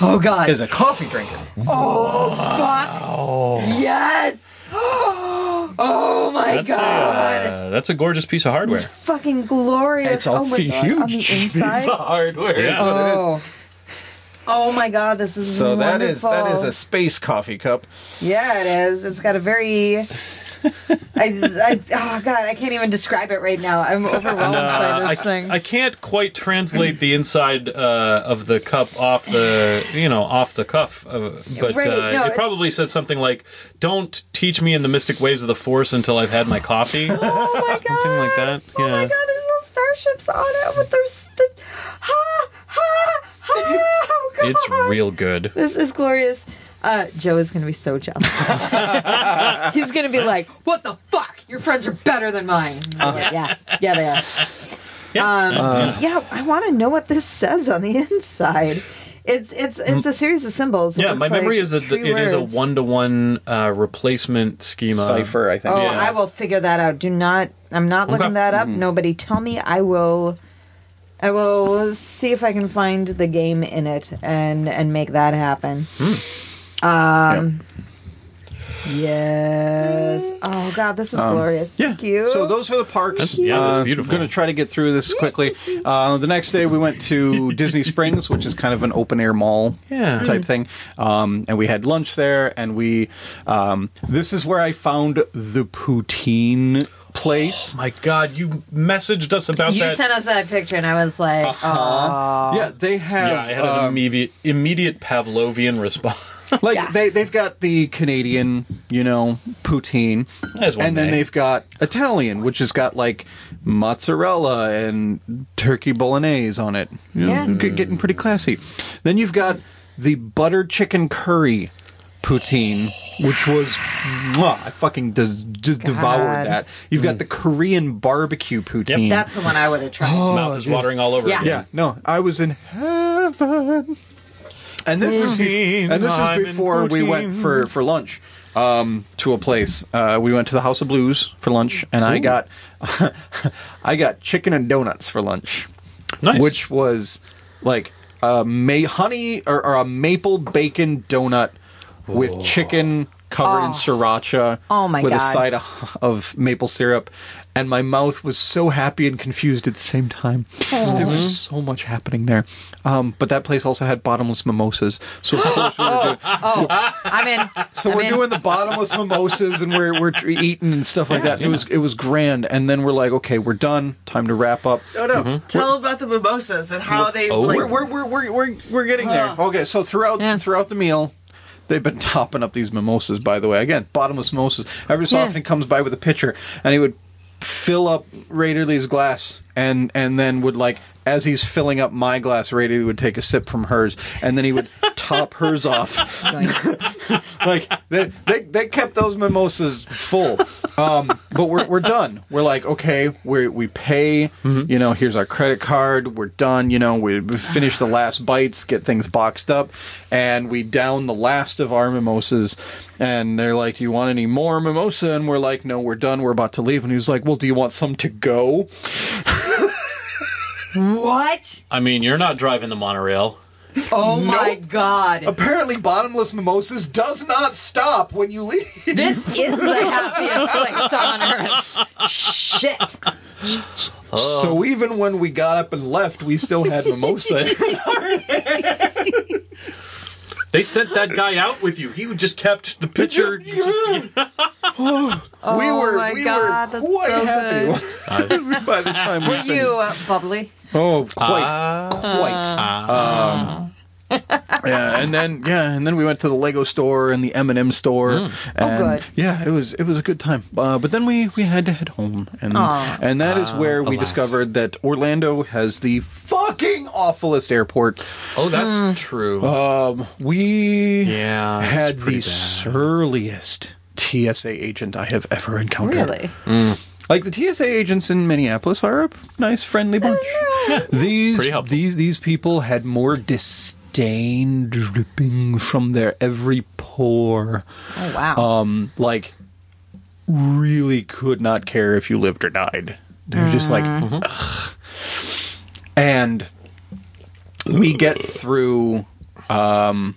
Oh god. is a coffee drinker. Oh, fuck. Yes. Oh my That's god. a uh, that's a gorgeous piece of hardware. Fucking glorious. It's a oh my god. On the huge piece of hardware. Yeah. is what it is. Oh. Oh my god, this is So that is that is a space coffee cup. Yeah, it is. It's got a very. I, I, oh god, I can't even describe it right now. I'm overwhelmed by Uh, this I, thing. I can't quite translate the inside uh, of the cup off the you know off the cuff, uh, but Right, uh, no, it probably says something like, "Don't teach me in the mystic ways of the Force until I've had my coffee." oh my god! Something like that. Oh my god! There's little starships on it with there's the ha ha ha. Oh god! It's real good. This is glorious. Uh, Joe is going to be so jealous. He's going to be like, "What the fuck? Your friends are better than mine." I'm like, yeah, yeah, they are. Yeah, um, uh, I want to know what this says on the inside. It's it's it's a series of symbols. It Yeah, looks my like memory is that the, three it is a words. one to one replacement schema. Cipher, I think. Oh, Yeah. I will figure that out. Do not. I'm not looking Okay. that up. Mm-hmm. Nobody tell me. I will. I will see if I can find the game in it and and make that happen. Hmm. Um. Yes. Oh God, this is glorious. Um, Yeah. Thank you. So those are the parks. That's- yeah, that's Uh, beautiful. I'm going to try to get through this quickly. Uh, the next day we went to Disney Springs, which is kind of an open air mall Yeah. type thing. Um, and we had lunch there, and we. Um, this is where I found the poutine place. My God, you messaged us about you that. You sent us that picture, and I was like, oh. yeah, they have. yeah, I had an um, immediate immediate Pavlovian response. like Yeah. they they've got the Canadian, you know, poutine, As one and then they've got Italian, which has got like mozzarella and turkey bolognese on it. You know, Yeah. g- getting pretty classy. Then you've got the buttered chicken curry poutine, which was mwah, I fucking des- just devoured that. You've got mm. the Korean barbecue poutine. That's the one I would have tried. Oh, Mouth is watering all over. Yeah. again. Yeah, no, I was in heaven. And this is and this is before we went for for lunch um, to a place. Uh, we went to the House of Blues for lunch, and I got I got chicken and donuts for lunch, Nice. which was like a ma- honey or, or a maple bacon donut with chicken covered in sriracha. Oh my with a side of, of maple syrup, and my mouth was so happy and confused at the same time. There was so much happening there. Um, but that place also had bottomless mimosas. So of course we were doing, I'm in. so I'm we're in. doing the bottomless mimosas and we're we're eating and stuff like that. And It was it was grand. And then we're like, okay, we're done. Time to wrap up. No, no. Tell about the mimosas and how they Oh. like. We're we're we're we're we're, we're getting there. Okay, so throughout Yeah. throughout the meal. They've been topping up these mimosas, by the way. Again, bottomless mimosas. Every so Yeah. often he comes by with a pitcher, and he would fill up Ray Ridley's glass, and and then would like as he's filling up my glass, Ray Ridley would take a sip from hers, and then he would top hers off. like they, they they kept those mimosas full. Um, but we're we're done. We're like, okay, we we pay. You know, here's our credit card. We're done. You know, we we finish the last bites, get things boxed up, and we down the last of our mimosas. And they're like, "Do you want any more mimosa?" And we're like, "No, we're done. We're about to leave." And he was like, "Well, do you want some to go?" What? I mean, you're not driving the monorail. Oh my Nope. God. Apparently, bottomless mimosas does not stop when you leave. This is the happiest place on earth. Shit. So oh. even when we got up and left, we still had mimosa. They sent that guy out with you. He just kept the picture. just- we were my we God, were that's quite so happy by the time we Were you uh, bubbly? Oh, quite, Ah. quite. um, yeah, and then yeah, and then we went to the Lego store and the M and M store. And, Oh, good. Yeah, it was it was a good time. Uh, but then we we had to head home, and Aw. and that is where we alas. discovered that Orlando has the fucking awfulest airport. Oh, that's true. Um, we Yeah, had the bad. surliest TSA agent I have ever encountered. Really? Like the TSA agents in Minneapolis are a nice, friendly bunch. These these these people had more disdain dripping from their every pore. Oh wow. Um, like really could not care if you lived or died. They're just like, ugh. and we get through um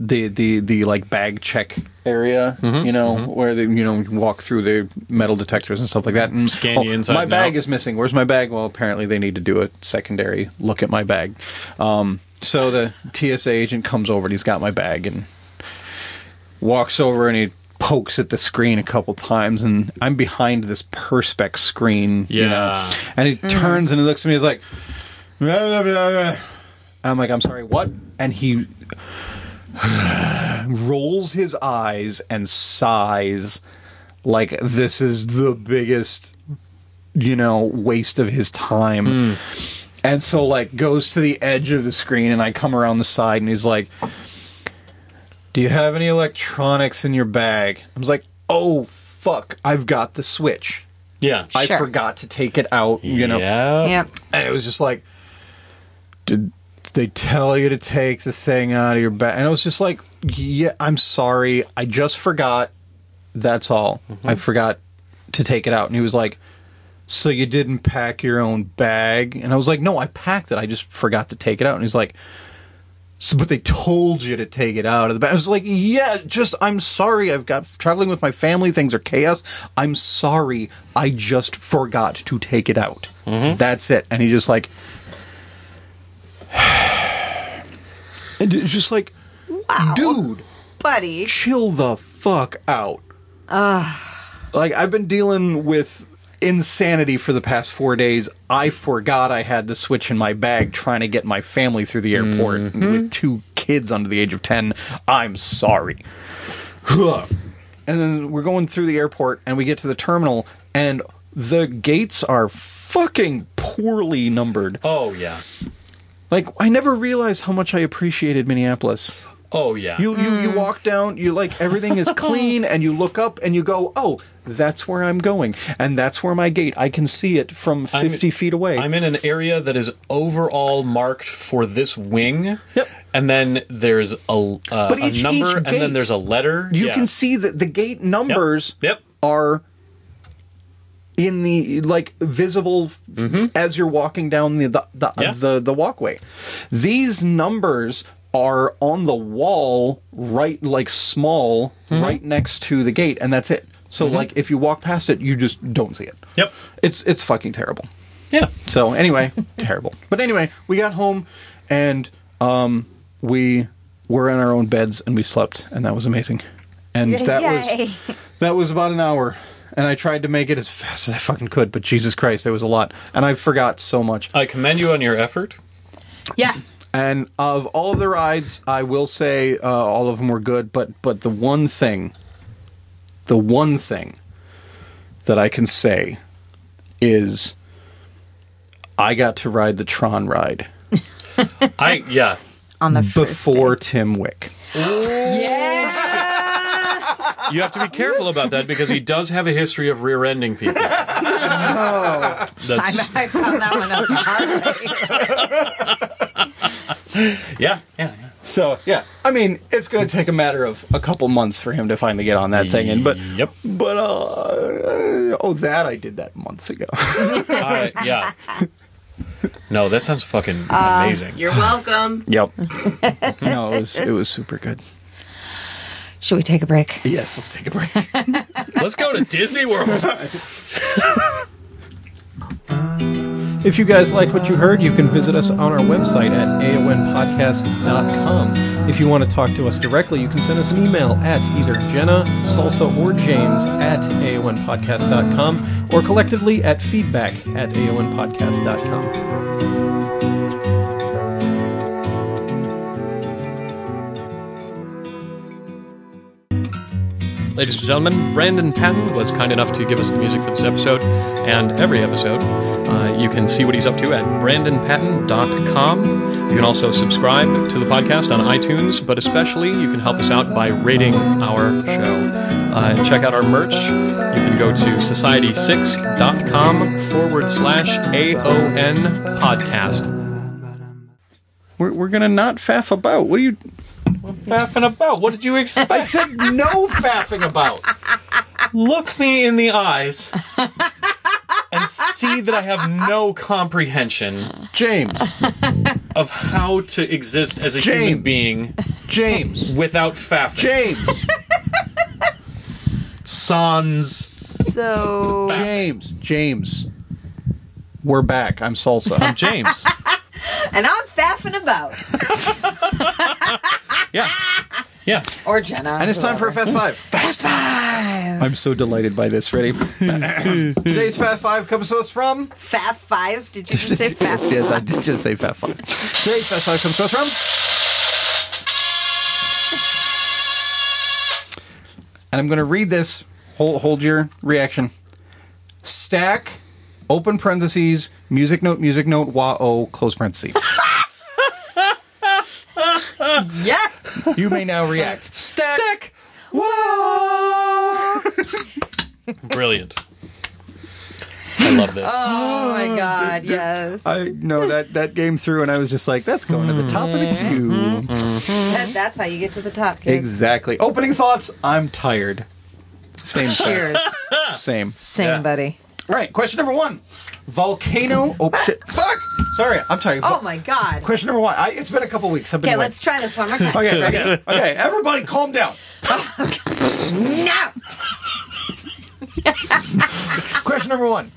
the the the like bag check area, mm-hmm. you know, mm-hmm. where they you know walk through the metal detectors and stuff like that. And Scan oh, you inside my and bag out. is missing. Where's my bag? Well, apparently they need to do a secondary look at my bag. Um, so the TSA agent comes over and he's got my bag and walks over and he pokes at the screen a couple times and I'm behind this perspex screen, you know. Yeah. And he mm-hmm. turns and he looks at me he's like "Blah, blah, blah, blah." I'm like, I'm sorry, what? And he rolls his eyes and sighs like this is the biggest you know waste of his time hmm. and so like goes to the edge of the screen and i come around the side and he's like do you have any electronics in your bag i was like oh fuck i've got the switch Yeah. I Sure. forgot to take it out, you know. Yeah. Yep. And it was just like, did they tell you to take the thing out of your bag? And I was just like, yeah, I'm sorry. I just forgot. That's all. Mm-hmm. I forgot to take it out. And he was like, so you didn't pack your own bag? And I was like, no, I packed it. I just forgot to take it out. And he's like, so, but they told you to take it out of the bag. I was like, yeah, just, I'm sorry. I've got traveling with my family. Things are chaos. I'm sorry. I just forgot to take it out. Mm-hmm. That's it. And he just like, and it's just like, dude, Buddy. chill the fuck out. Like I've been dealing with insanity for the past four days. I forgot I had the switch in my bag trying to get my family through the airport mm-hmm. with two kids under the age of ten. I'm sorry. And then we're going through the airport and we get to the terminal and the gates are fucking poorly numbered. Oh yeah. Like I never realized how much I appreciated Minneapolis. Oh yeah. You you you walk down, you like everything is clean, and you look up and you go, oh, that's where I'm going, and that's where my gate. I can see it from I'm- 50 feet away. I'm in an area that is overall marked for this wing. Yep. And then there's a, uh, But a each- number, each and then there's a letter. you Yeah. can see that the gate numbers Yep. are in the like visible f- as you're walking down the the the, Mm-hmm. Yeah. the the walkway. These numbers are on the wall right like small Mm-hmm. right next to the gate and that's it. So like if you walk past it you just don't see it. Yep. It's it's fucking terrible. Yeah. So anyway, terrible. But anyway, we got home and um we were in our own beds and we slept and that was amazing. And that was that was about an hour. And I tried to make it as fast as I fucking could, but Jesus Christ, there was a lot. And I forgot so much. I commend you on your effort. Yeah. And of all of the rides, I will say uh, all of them were good, but but the one thing, the one thing that I can say is I got to ride the Tron ride I yeah. On the first before day. Tim Wick. You have to be careful about that because he does have a history of rear-ending people. That's I, I found that one out the hard way. yeah, yeah, yeah. So yeah, I mean, it's going to take a matter of a couple months for him to finally get on that thing. And but Yep. but uh, oh, that I did that months ago. I- yeah. No, that sounds fucking amazing. You're welcome. yep. No, it was it was super good. Should we take a break? Yes, let's take a break. Let's go to Disney World. If you guys like what you heard, you can visit us on our website at aonpodcast.com. If you want to talk to us directly, you can send us an email at either Jenna, Salsa, or James at aonpodcast.com or collectively at feedback at aonpodcast.com. Ladies and gentlemen, Brandon Patton was kind enough to give us the music for this episode and every episode. Uh, you can see what he's up to at brandonpatton.com. You can also subscribe to the podcast on iTunes, but especially you can help us out by rating our show. Uh, check out our merch. You can go to society6.com forward slash AON podcast. We're, we're going to not faff about. What are you. Faffing about. What did you expect? I said no faffing about. Look me in the eyes and see that I have no comprehension James. of how to exist as a human being James. without faffing. James. Sans. So James. James. We're back. I'm Salsa. I'm James. And I'm faffing about. Yeah. Yeah. Or Jenna. And it's time for a Fast Five. Fast Five. I'm so delighted by this. Ready? Today's Fast Five comes to us from. Fast Five. Did you just say Faf? yes, I did just say Fast Five. Today's Fast Five comes to us from. And I'm going to read this. Hold, hold your reaction. Stack, open parentheses, music note, music note, wah oh, close parentheses. Yes. You may now react. Stack. Wah! Brilliant. I love this. Oh my god, yes. I know that that game through, and I was just like, "That's going to the top of the mm-hmm. queue." Mm-hmm. That- that's how you get to the top, kids. Exactly. Opening thoughts. I'm tired. Same. thing. Cheers. Same. Same, Yeah. buddy. All right. Question number one. Volcano. Oh shit! Fuck. Sorry. I'm tired. Oh my god. Question number one. I, it's been a couple weeks. I've been Okay, away. let's try this one more time. Okay. Okay. Okay. Everybody, calm down. No. Question number one.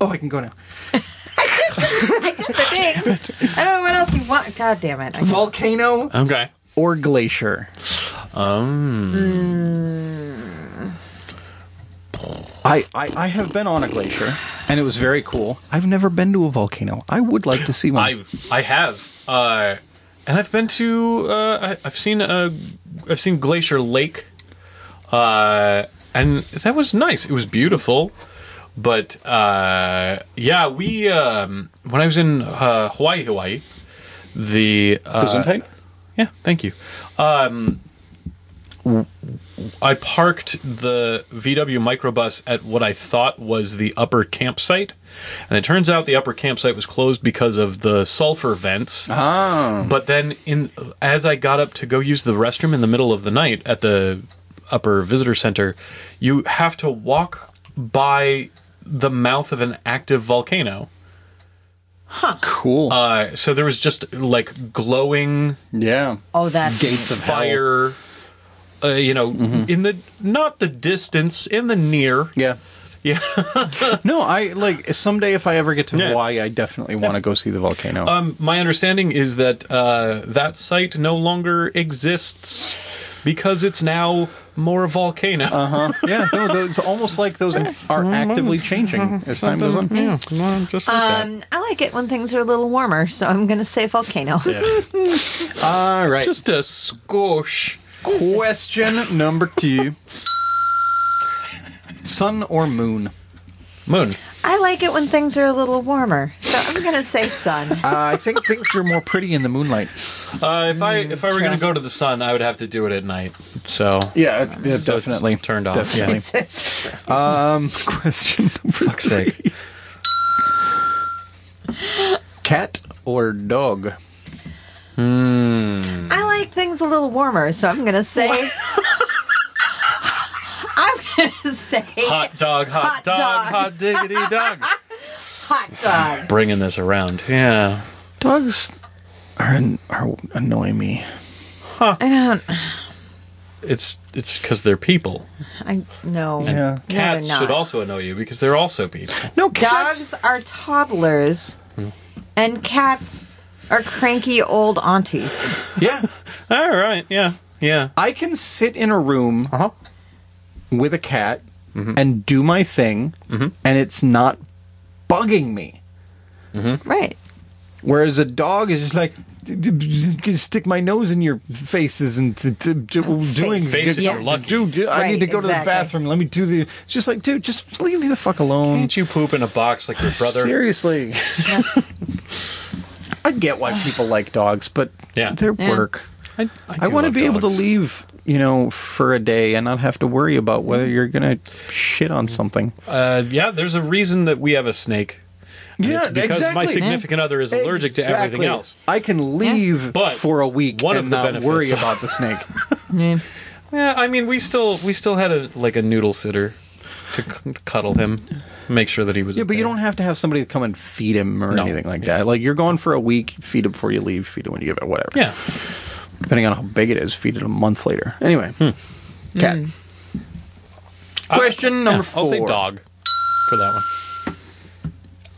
Oh, I can go now. I did the thing. I don't know what else you want. God damn it. I- Volcano Okay. or glacier? Um. I, I, I have been on a glacier, and it was very cool. I've never been to a volcano. I would like to see one. I I have. Uh, and I've been to. Uh, I, I've seen. Uh, I've seen Glacier Lake. Uh, and that was nice. It was beautiful. But uh, yeah, we um, when I was in uh, Hawaii, Hawaii, the uh, Gesundheit? Yeah, thank you. Um, I parked the VW microbus at what I thought was the upper campsite, and it turns out the upper campsite was closed because of the sulfur vents. Ah. But then, in as I got up to go use the restroom in the middle of the night at the upper visitor center, you have to walk by the mouth of an active volcano. Huh. Cool. Uh, so there was just like glowing yeah. Oh, that's Gates of hell. Fire. Uh, you know, Mm-hmm. in the not the distance, in the near. Yeah. Yeah. No, I like someday if I ever get to Yeah. Hawaii, I definitely want to go see the volcano. Um, my understanding is that uh, that site no longer exists because it's now more a volcano. Uh huh. Yeah. No, it's almost like those are actively changing as time goes on. Yeah, well, just like Um, I like it when things are a little warmer, so I'm going to say volcano. Yeah. All right. Just a squash. Question number two. Sun or moon? Moon. I like it when things are a little warmer, so I'm going to say sun. Uh, I think things are more pretty in the moonlight. Uh, if I if I were going to go to the sun, I would have to do it at night. So Yeah, yeah so it's definitely turned off. Definitely. Jesus. Um, question number Fuck's sake. Cat or dog? Hmm. I like things a little warmer, so I'm going to say. I'm going to say Hot dog, hot, Hot dog, dog. hot diggity dog. hot dog. Bringing this around. Yeah. Dogs are, are annoy me. I don't. It's it's because they're people. I no. Yeah. Cats they're should also annoy you because they're also people. No, cats. Dogs are toddlers, hmm. and cats are cranky old aunties. Yeah, All right. Yeah. Yeah. I can sit in a room Uh huh. with a cat mm-hmm. and do my thing, mm-hmm. and it's not bugging me. Mm-hmm. Right. Whereas a dog is just like "D- d- d- d- stick my nose in your faces and t- t- d- doing Face it, you're lucky. Dude, I Right, need to go to the exactly. bathroom. Let me do the. It's just like, dude, just leave me the fuck alone. Can't you poop in a box like your brother? Seriously. I get why people like dogs, but Yeah. their Yeah. work. I, I want to love be able to leave, you know, for a day and not have to worry about whether you're gonna shit on something. Uh, yeah, there's a reason that we have a snake. And Yeah, it's because my exactly. significant other is allergic to everything else. I can leave But for a week one and of the not benefits- worry about the snake. Yeah. Yeah, I mean, we still we still had a like a noodle sitter to c- cuddle him, make sure that he was. Yeah, but you don't have to have somebody come and feed him or No. anything like Yeah. that. Like you're gone for a week, feed him before you leave, feed him when you get whatever. Yeah, Depending on how big it is, feed it a month later. Anyway, cat. Question Yeah, number 4 I'll say dog for that one.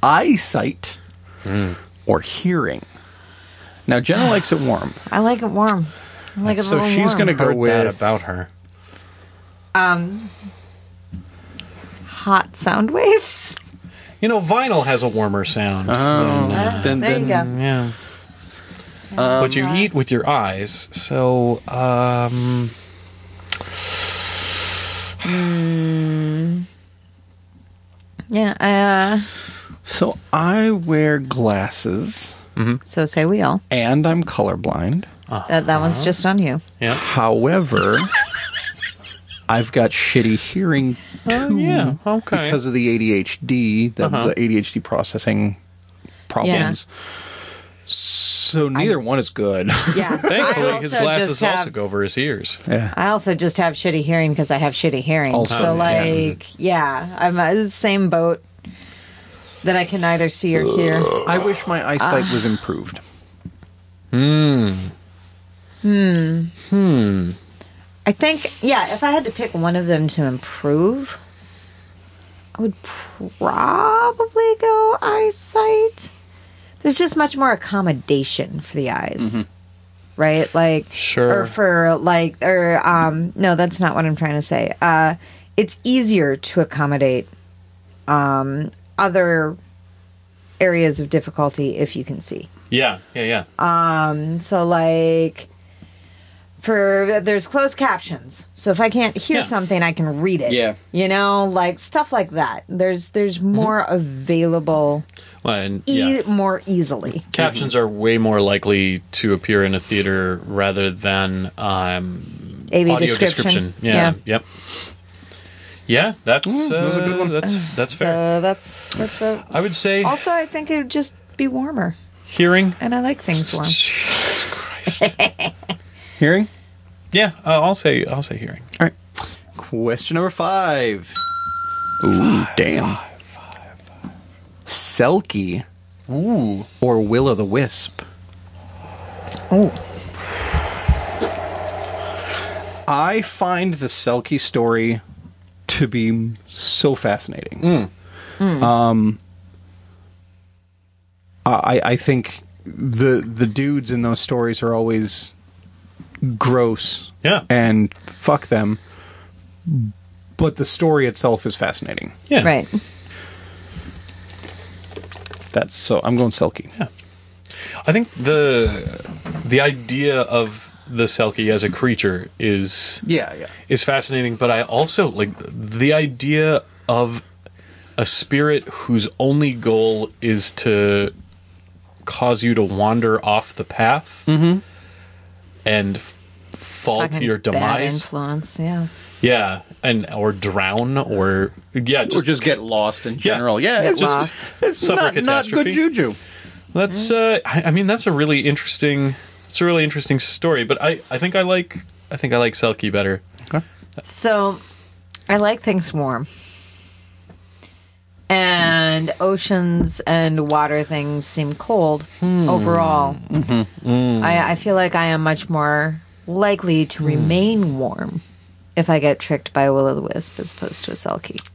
Eyesight Hmm. or hearing. Now Jenna likes it warm, I like it warm. I like it a so she's going to go Heard with that about her. um hot sound waves. You know, vinyl has a warmer sound. Oh, than, uh, then, there you then- go. yeah. but you eat with your eyes, so um, Yeah. Uh, So I wear glasses so say we all. and I'm colorblind. That that one's just on you. yeah. However, I've got shitty hearing oh, too. Oh, yeah, okay. Because of the ADHD, the, Uh-huh. the ADHD processing problems. So neither one is good. Yeah. Thankfully, his glasses just also have- go over his ears. yeah. I also just have shitty hearing because I have shitty hearing. Also, so, like, yeah, I'm uh, the same boat that I can neither see or hear. I wish my eyesight was ah. improved. Hmm. Hmm. Hmm. I think, yeah, if I had to pick one of them to improve, I would probably go eyesight. There's just much more accommodation for the eyes. Right? Like Sure. or for like or um no, that's not what I'm trying to say. Uh it's easier to accommodate um other areas of difficulty if you can see. Yeah, yeah, yeah. Um so like for there's closed captions. So if I can't hear Yeah. something, I can read it. Yeah. You know, like stuff like that. There's there's more available well, and e- more easily. captions are way more likely to appear in a theater rather than um, AV audio description. Yeah, Yeah. Yep. Yeah, that's that was a good uh, one. that's that's fair. So that's that's what I would say also I think it would just be warmer. hearing. And I like things warm. Jesus Christ. Hearing? Yeah, uh, I'll say I'll say hearing. All right. Question number five. Ooh, damn. Selkie Ooh. or Will o' the Wisp? Oh. I find the Selkie story to be so fascinating. Um, I I think the the dudes in those stories are always gross Yeah. and fuck them. But the story itself is fascinating. Yeah. Right. That's so. I'm going Selkie. Yeah. I think the the idea of the Selkie as a creature is Yeah, yeah. is fascinating, but I also like the idea of a spirit whose only goal is to cause you to wander off the path mm-hmm. And f- fall to Fucking your bad demise. influence, yeah. Yeah, and or drown or yeah, or just, just get lost in general. Yeah, Get it's just lost. it's Suffer not, not good juju. That's uh I, I mean that's a really interesting it's a really interesting story, but I I think I like I think I like Selkie better. Okay. So, I like things warm. And oceans and water things seem cold hmm. overall. Mm-hmm. Mm. I, I feel like I am much more likely to hmm. remain warm if I get tricked by a will o' the wisp as opposed to a selkie.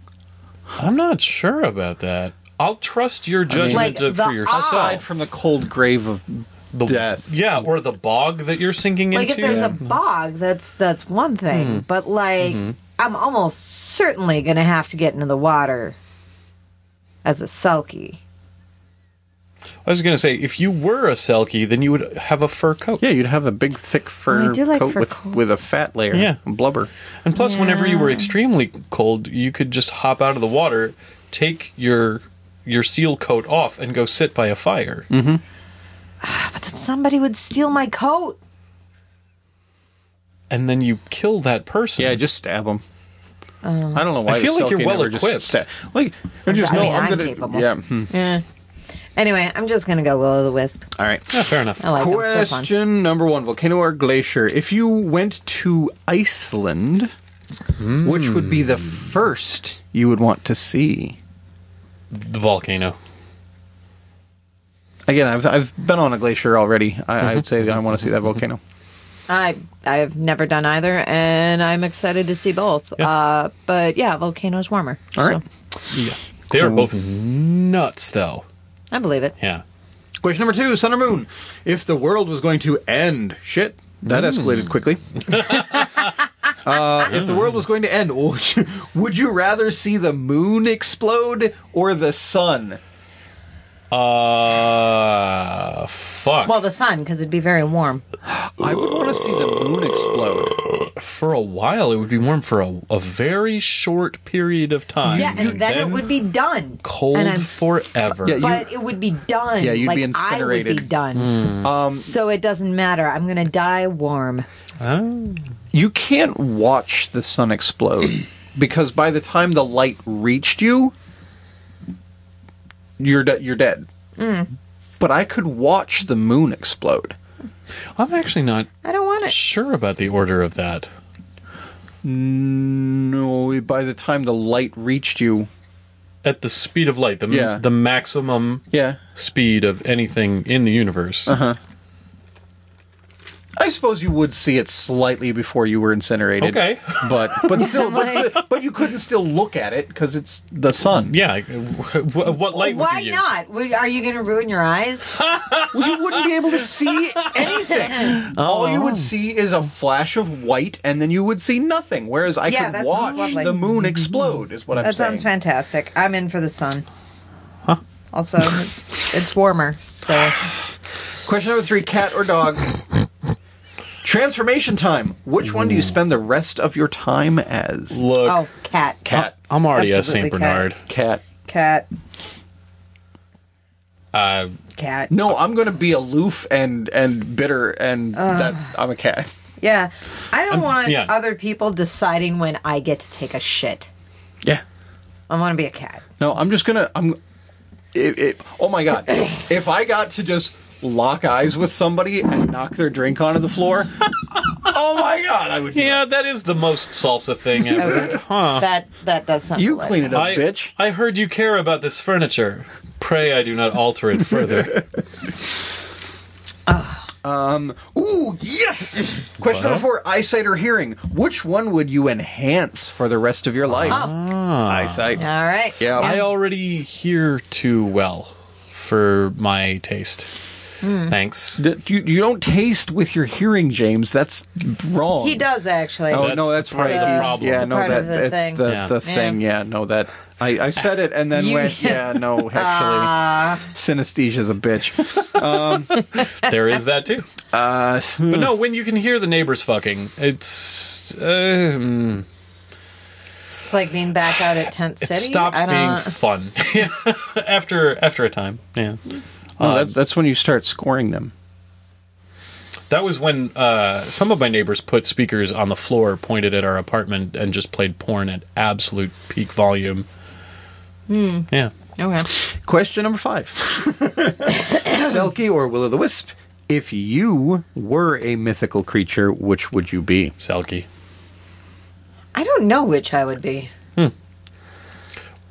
I'm not sure about that. I'll trust your judgment Like, of, the for yourself. Aside from the cold grave of the death. Yeah, or the bog that you're sinking Like if into. there's a bog, that's that's one thing. Hmm. But like mm-hmm. I'm almost certainly gonna have to get into the water as a selkie. I was going to say, if you were a Selkie, then you would have a fur coat. Yeah, you'd have a big thick fur oh, I do like coat fur with coats. with a fat layer. Yeah. blubber. And plus, whenever you were extremely cold, you could just hop out of the water, take your your seal coat off, and go sit by a fire. Mm-hmm. Ah, but then somebody would steal my coat. And then you kill that person. Yeah, just stab them. I don't know why. I feel like you're Selkie well never just equipped. Stab. Like, I just I know mean, I'm I'm gonna. capable. Yeah. hmm. Yeah. Anyway, I'm just gonna go will o' the wisp. All right. Yeah, fair enough. I like them. Question number one: Volcano or glacier? If you went to Iceland, which would be the first you would want to see? The volcano. Again, I've I've been on a glacier already. I, I'd say I want to see that volcano. I I've never done either, and I'm excited to see both. Yeah. Uh, but yeah, volcano's warmer. All right. so Yeah. They are both nuts, though. I believe it. Yeah. Question number two: Sun or Moon? If the world was going to end, shit, that escalated quickly. uh, if the world was going to end, would you, would you rather see the moon explode or the sun? Uh, fuck. Well, the sun, because it'd be very warm. I would want to see the moon explode. for a while, it would be warm for a, a very short period of time. Yeah, and then, it would be done. cold And I'm- forever. Yeah, you- but it would be done. Yeah, you'd like, be I would incinerated. be done. Um, so it doesn't matter. I'm gonna die warm. Oh. you can't watch the sun explode because by the time the light reached you, you're de- you're dead. But I could watch the moon explode. I'm actually not I don't want it. sure about the order of that. No, by the time the light reached you, At the speed of light, the Yeah. the maximum yeah. speed of anything in the universe. Uh-huh. I suppose you would see it slightly before you were incinerated. Okay. but but still, but, but you couldn't still look at it because it's the sun. Yeah. What light would Why you not? Would- Are you gonna ruin your eyes? Well, you wouldn't be able to see anything. All you would oh. see is a flash of white, and then you would see nothing. Whereas I Yeah, could watch the moon mm-hmm. explode. Is what I'm That saying. sounds fantastic. I'm in for the sun. Also, it's, it's warmer, so Question number three: cat or dog? Transformation time. Which one do you spend the rest of your time as? Look, oh, cat, Cat. I'm already a Absolutely Saint cat. Bernard. Cat. cat, Uh, cat. No, I'm going to be aloof and and bitter, and that's I'm a cat. Yeah, I don't want yeah. other people deciding when I get to take a shit. Yeah. I want to be a cat. No, I'm just gonna. I'm. It, it, oh my god! if I got to just lock eyes with somebody and knock their drink onto the floor, oh my god, I would. yeah, that is the most salsa thing ever. Okay. Huh. That that does sound. You delightful. clean it up, I, bitch. I heard you care about this furniture. Pray I do not alter it further. Ah. Um. Ooh, yes! Question number four: eyesight or hearing? Which one would you enhance for the rest of your life? Ah. Ah. Eyesight. All right. Yeah. I already hear too well for my taste. Thanks. D- You, you don't taste with your hearing, James. That's wrong. He does actually. Oh That's no, that's part right. of the He's- problem. Yeah, It's no, part that of the that's thing. the Yeah. the thing. Yeah, no, that I, I said it and then You- went. Yeah, no, actually, synesthesia's a bitch. There is that too. Uh, But no, when you can hear the neighbors fucking, it's uh, mm, It's like being back out at Tent it City. stops I being don't- fun after after a time. Yeah. Oh, that's that's when you start scoring them. That was when uh, some of my neighbors put speakers on the floor pointed at our apartment and just played porn at absolute peak volume. Hmm. Yeah. Okay. Question number five: Selkie or Will o' the Wisp? If you were a mythical creature, which would you be? Selkie. I don't know which I would be.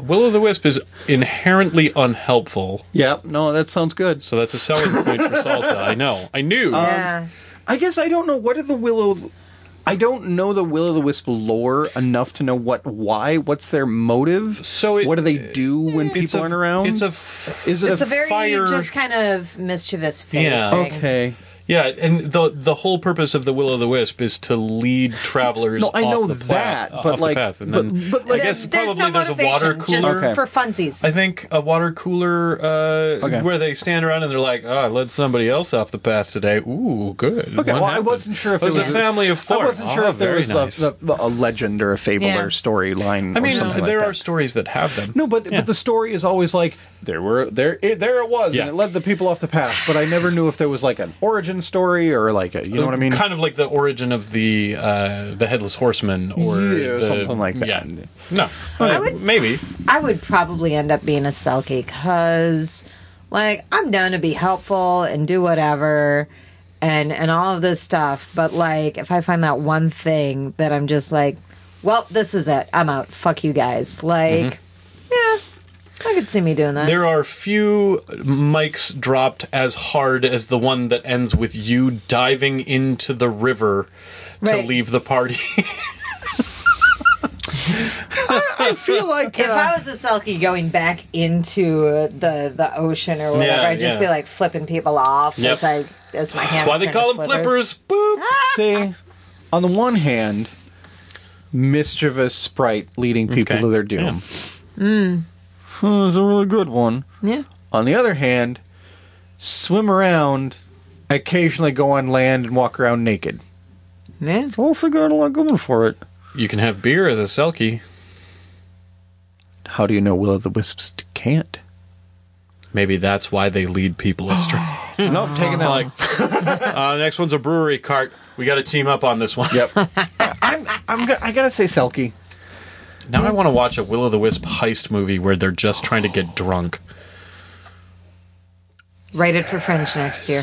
Will o' the Wisp is inherently unhelpful, Yep. No, that sounds good. so that's a selling point for salsa. I know. I knew. yeah. Um, I guess I don't know what are the Willow. I don't know the Will o' the Wisp lore enough to know what, why, what's their motive. So it- what do they do eh, when It's people a- aren't around? It's a. F- is it It's a very fire- just kind of mischievous fate Yeah. thing. okay? Yeah, and the the whole purpose of the Will o' the Wisp is to lead travelers. No, I off know the that, path, but like, the but, then but like, I guess There's probably no there's a water motivation, just cooler. Okay. for funsies. I think a water cooler uh, Okay. where they stand around and they're like, "Oh, I led somebody else off the path today." Ooh, good. okay. What Well, I wasn't sure if It was, there was a family of four. I wasn't sure Oh, if there was nice. a, a, a legend or a fable Yeah. or storyline. I or mean, something there like are that. stories that have them. No, but Yeah. but the story is always like there were there it, there it was, Yeah. and it led the people off the path. But I never knew if there was like an origin story or like a you know what I mean. Kind of like the origin of the uh, the headless horseman, or Yeah, the- something like that. Yeah. No, I Uh, would- maybe. I would probably end up being a Selkie because, like, I'm down to be helpful and do whatever and and all of this stuff. But like, if I find that one thing that I'm just like, well, this is it. I'm out. Fuck you guys. Like, yeah, I could see me doing that. There are few mics dropped as hard as the one that ends with you diving into the river to Right. leave the party. I feel like if uh, I was a Selkie going back into the the ocean or whatever, Yeah, I'd just yeah. be like flipping people off Yep. as I as my hands. That's why they call them flippers. Boop. See, on the one hand, mischievous sprite leading people Okay. to their doom. Mm. It's a really good one. Yeah. on the other hand, swim around, occasionally go on land and walk around naked. Yeah. It's also got a lot going for it. You can have beer as a selkie. How do you know will o' the wisps can't? Maybe that's why they lead people astray. nope, taking that like, one. uh, next one's a brewery cart. We got to team up on this one. Yep. I'm, I'm, I gotta say Selkie. Now I want to watch a Will o' the Wisp heist movie where they're just trying to get drunk. Write it for Fringe next year.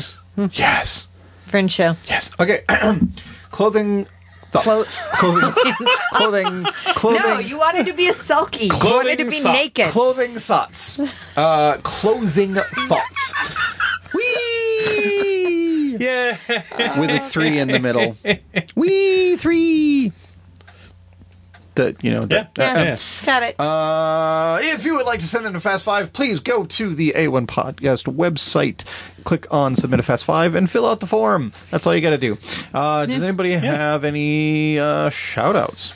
Yes. Fringe show. Yes. Okay. clothing. Thoughts. Clo- clothing. clothing. Clothing. no, you wanted to be a selkie. You wanted to be socks. naked. Clothing thoughts. Uh, closing thoughts. Wee. Yeah. With a three in the middle. Wee three. The you know. The, Yeah. uh, yeah. Got it. Uh, if you would like to send in a Fast Five, please go to the A1 Podcast website, click on Submit a Fast Five, and fill out the form. That's all you got to do. Uh, does anybody have any uh, shout outs?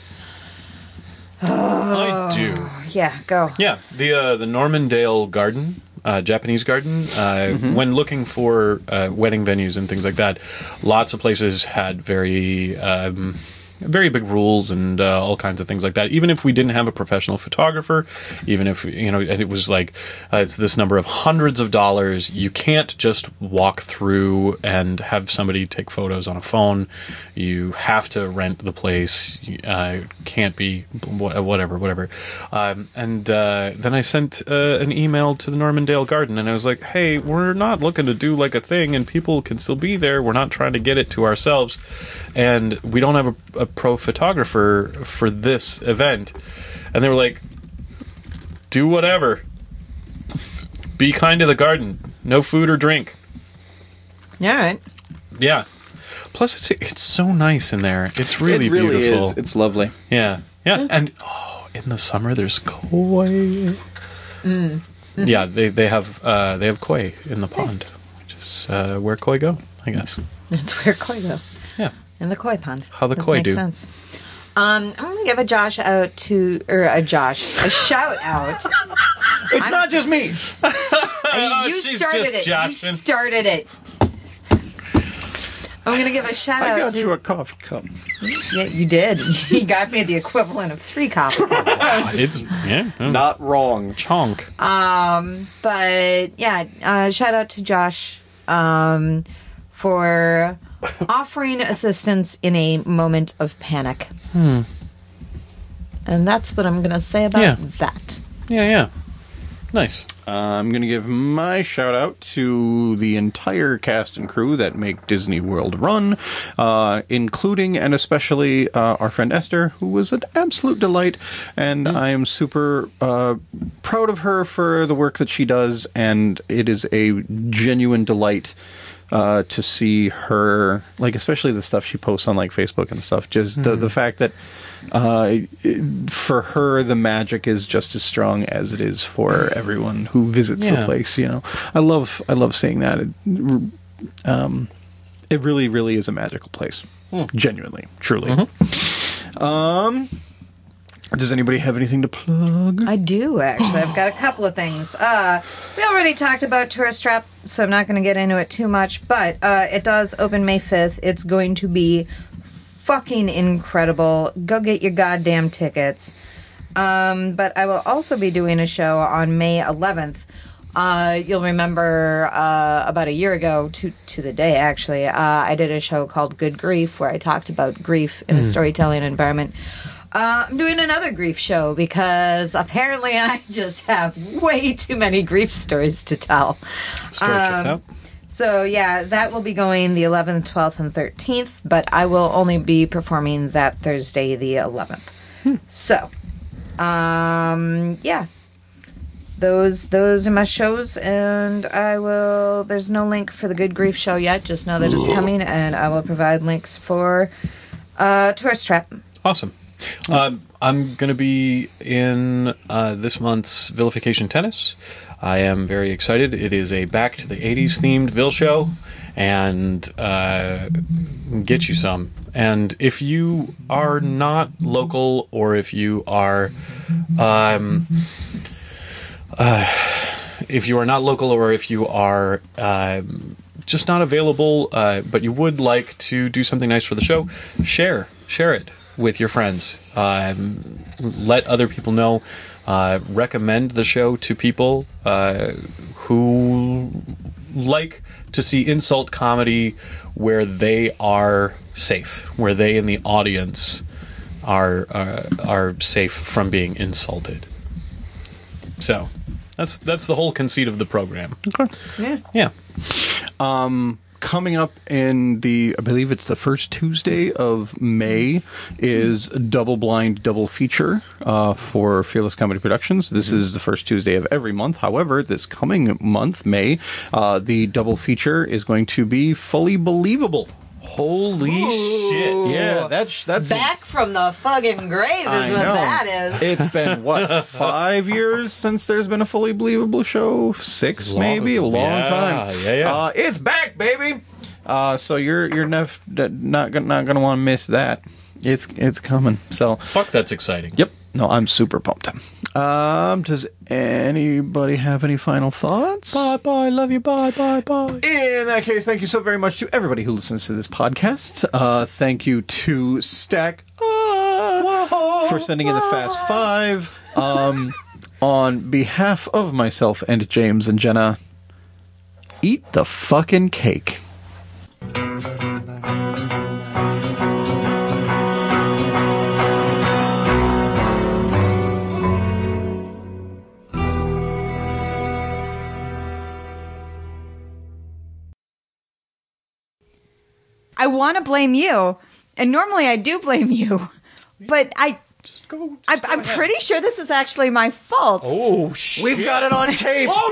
I do. yeah, go. Yeah, the uh, the Normandale Garden, uh, Japanese garden. Uh, When looking for uh, wedding venues and things like that, lots of places had very. Um, very big rules and uh, all kinds of things like that. Even if we didn't have a professional photographer, even if you know and it was like uh, it's this number of hundreds of dollars, you can't just walk through and have somebody take photos on a phone. You have to rent the place. Uh, can't be whatever, whatever. Um, and uh, then I sent uh, an email to the Normandale Garden, and I was like, "Hey, we're not looking to do like a thing, and people can still be there. We're not trying to get it to ourselves, and we don't have a, a pro photographer for this event." And they were like, "Do whatever. Be kind to the garden. No food or drink." All right. Yeah. Plus, it's it's so nice in there. It's really, it really beautiful. is. It's lovely. Yeah, yeah, and oh, in the summer there's koi. Yeah, they they have uh, they have koi in the pond, which is uh, where koi go, I guess. That's where koi go. Yeah, In the koi pond. How the This koi makes do. sense. Um, I'm gonna give a Josh out to or a Josh a shout out. It's not just me. you Oh, started just it. You started it. I'm gonna give a shout out. I out got to you a coffee cup. Yeah, you did. You got me the equivalent of three coffee cups. It's yeah, Not wrong. chonk. Um, but yeah, uh, shout out to Josh um, for offering assistance in a moment of panic. And that's what I'm going to say about Yeah. that. Yeah, yeah, nice. Uh, I'm going to give my shout out to the entire cast and crew that make Disney World run, uh, including and especially uh, our friend Esther, who was an absolute delight. And I am super uh, proud of her for the work that she does, and it is a genuine delight. Uh, to see her, like especially the stuff she posts on like Facebook and stuff, just the, the fact that uh, for her the magic is just as strong as it is for everyone who visits the place you know? I love i love seeing that. It, um, it really really is a magical place. Genuinely truly. Um does anybody have anything to plug I do actually. I've got a couple of things. Uh, we already talked about Tourist Trap, so I'm not going to get into it too much. But uh, it does open May 5th. It's going to be fucking incredible. Go get your goddamn tickets. Um, but I will also be doing a show on May 11th. Uh, you'll remember uh, about a year ago, to to the day actually, uh, I did a show called Good Grief where I talked about grief in a storytelling environment. Uh, I'm doing another grief show because apparently I just have way too many grief stories to tell. Story Um. So yeah, that will be going the 11th, 12th, and 13th, but I will only be performing that Thursday, the 11th. So, um, yeah, those those are my shows, and I will. There's no link for the Good Grief show yet. Just know that it's coming, and I will provide links for uh, Tourist Trap. Awesome. Um, I'm going to be in uh, this month's Vilification Tennis. I am very excited. It is a back to the 80s themed Vil show, and uh, get you some. And if you are not local, or if you are. Um, uh, if you are not local or if you are um, just not available, uh, but you would like to do something nice for the show, share share it with your friends. Um, let other people know. Uh, recommend the show to people uh, who like to see insult comedy where they are safe, where they in the audience are uh, are safe from being insulted. So that's that's the whole conceit of the program. Okay. Yeah. Yeah. Coming up in the I believe it's the first Tuesday of May is double blind double feature uh, for Fearless Comedy Productions. This is the first Tuesday of every month. However, this coming month, May, uh, the double feature is going to be fully believable. Holy shit! Yeah, that's that's Back from the fucking grave I is what know. that is. It's been what five years since there's been a fully believable show? Six, Long- maybe a long yeah, time. yeah, yeah. Uh, it's back, baby. Uh, so you're you're nef- not gonna not gonna want to miss that. It's it's coming. So Fuck, that's exciting. yep. No, I'm super pumped. Um, does anybody have any final thoughts? Bye bye. Love you. Bye bye bye. In that case, thank you so very much to everybody who listens to this podcast. Uh, thank you to Stack uh, for sending in the Fast Five. Um, on behalf of myself and James and Jenna, eat the fucking cake. I want to blame you, and normally I do blame you, but I, Just go. I I'm pretty sure this is actually my fault. Oh shit! We've got it on tape. Oh,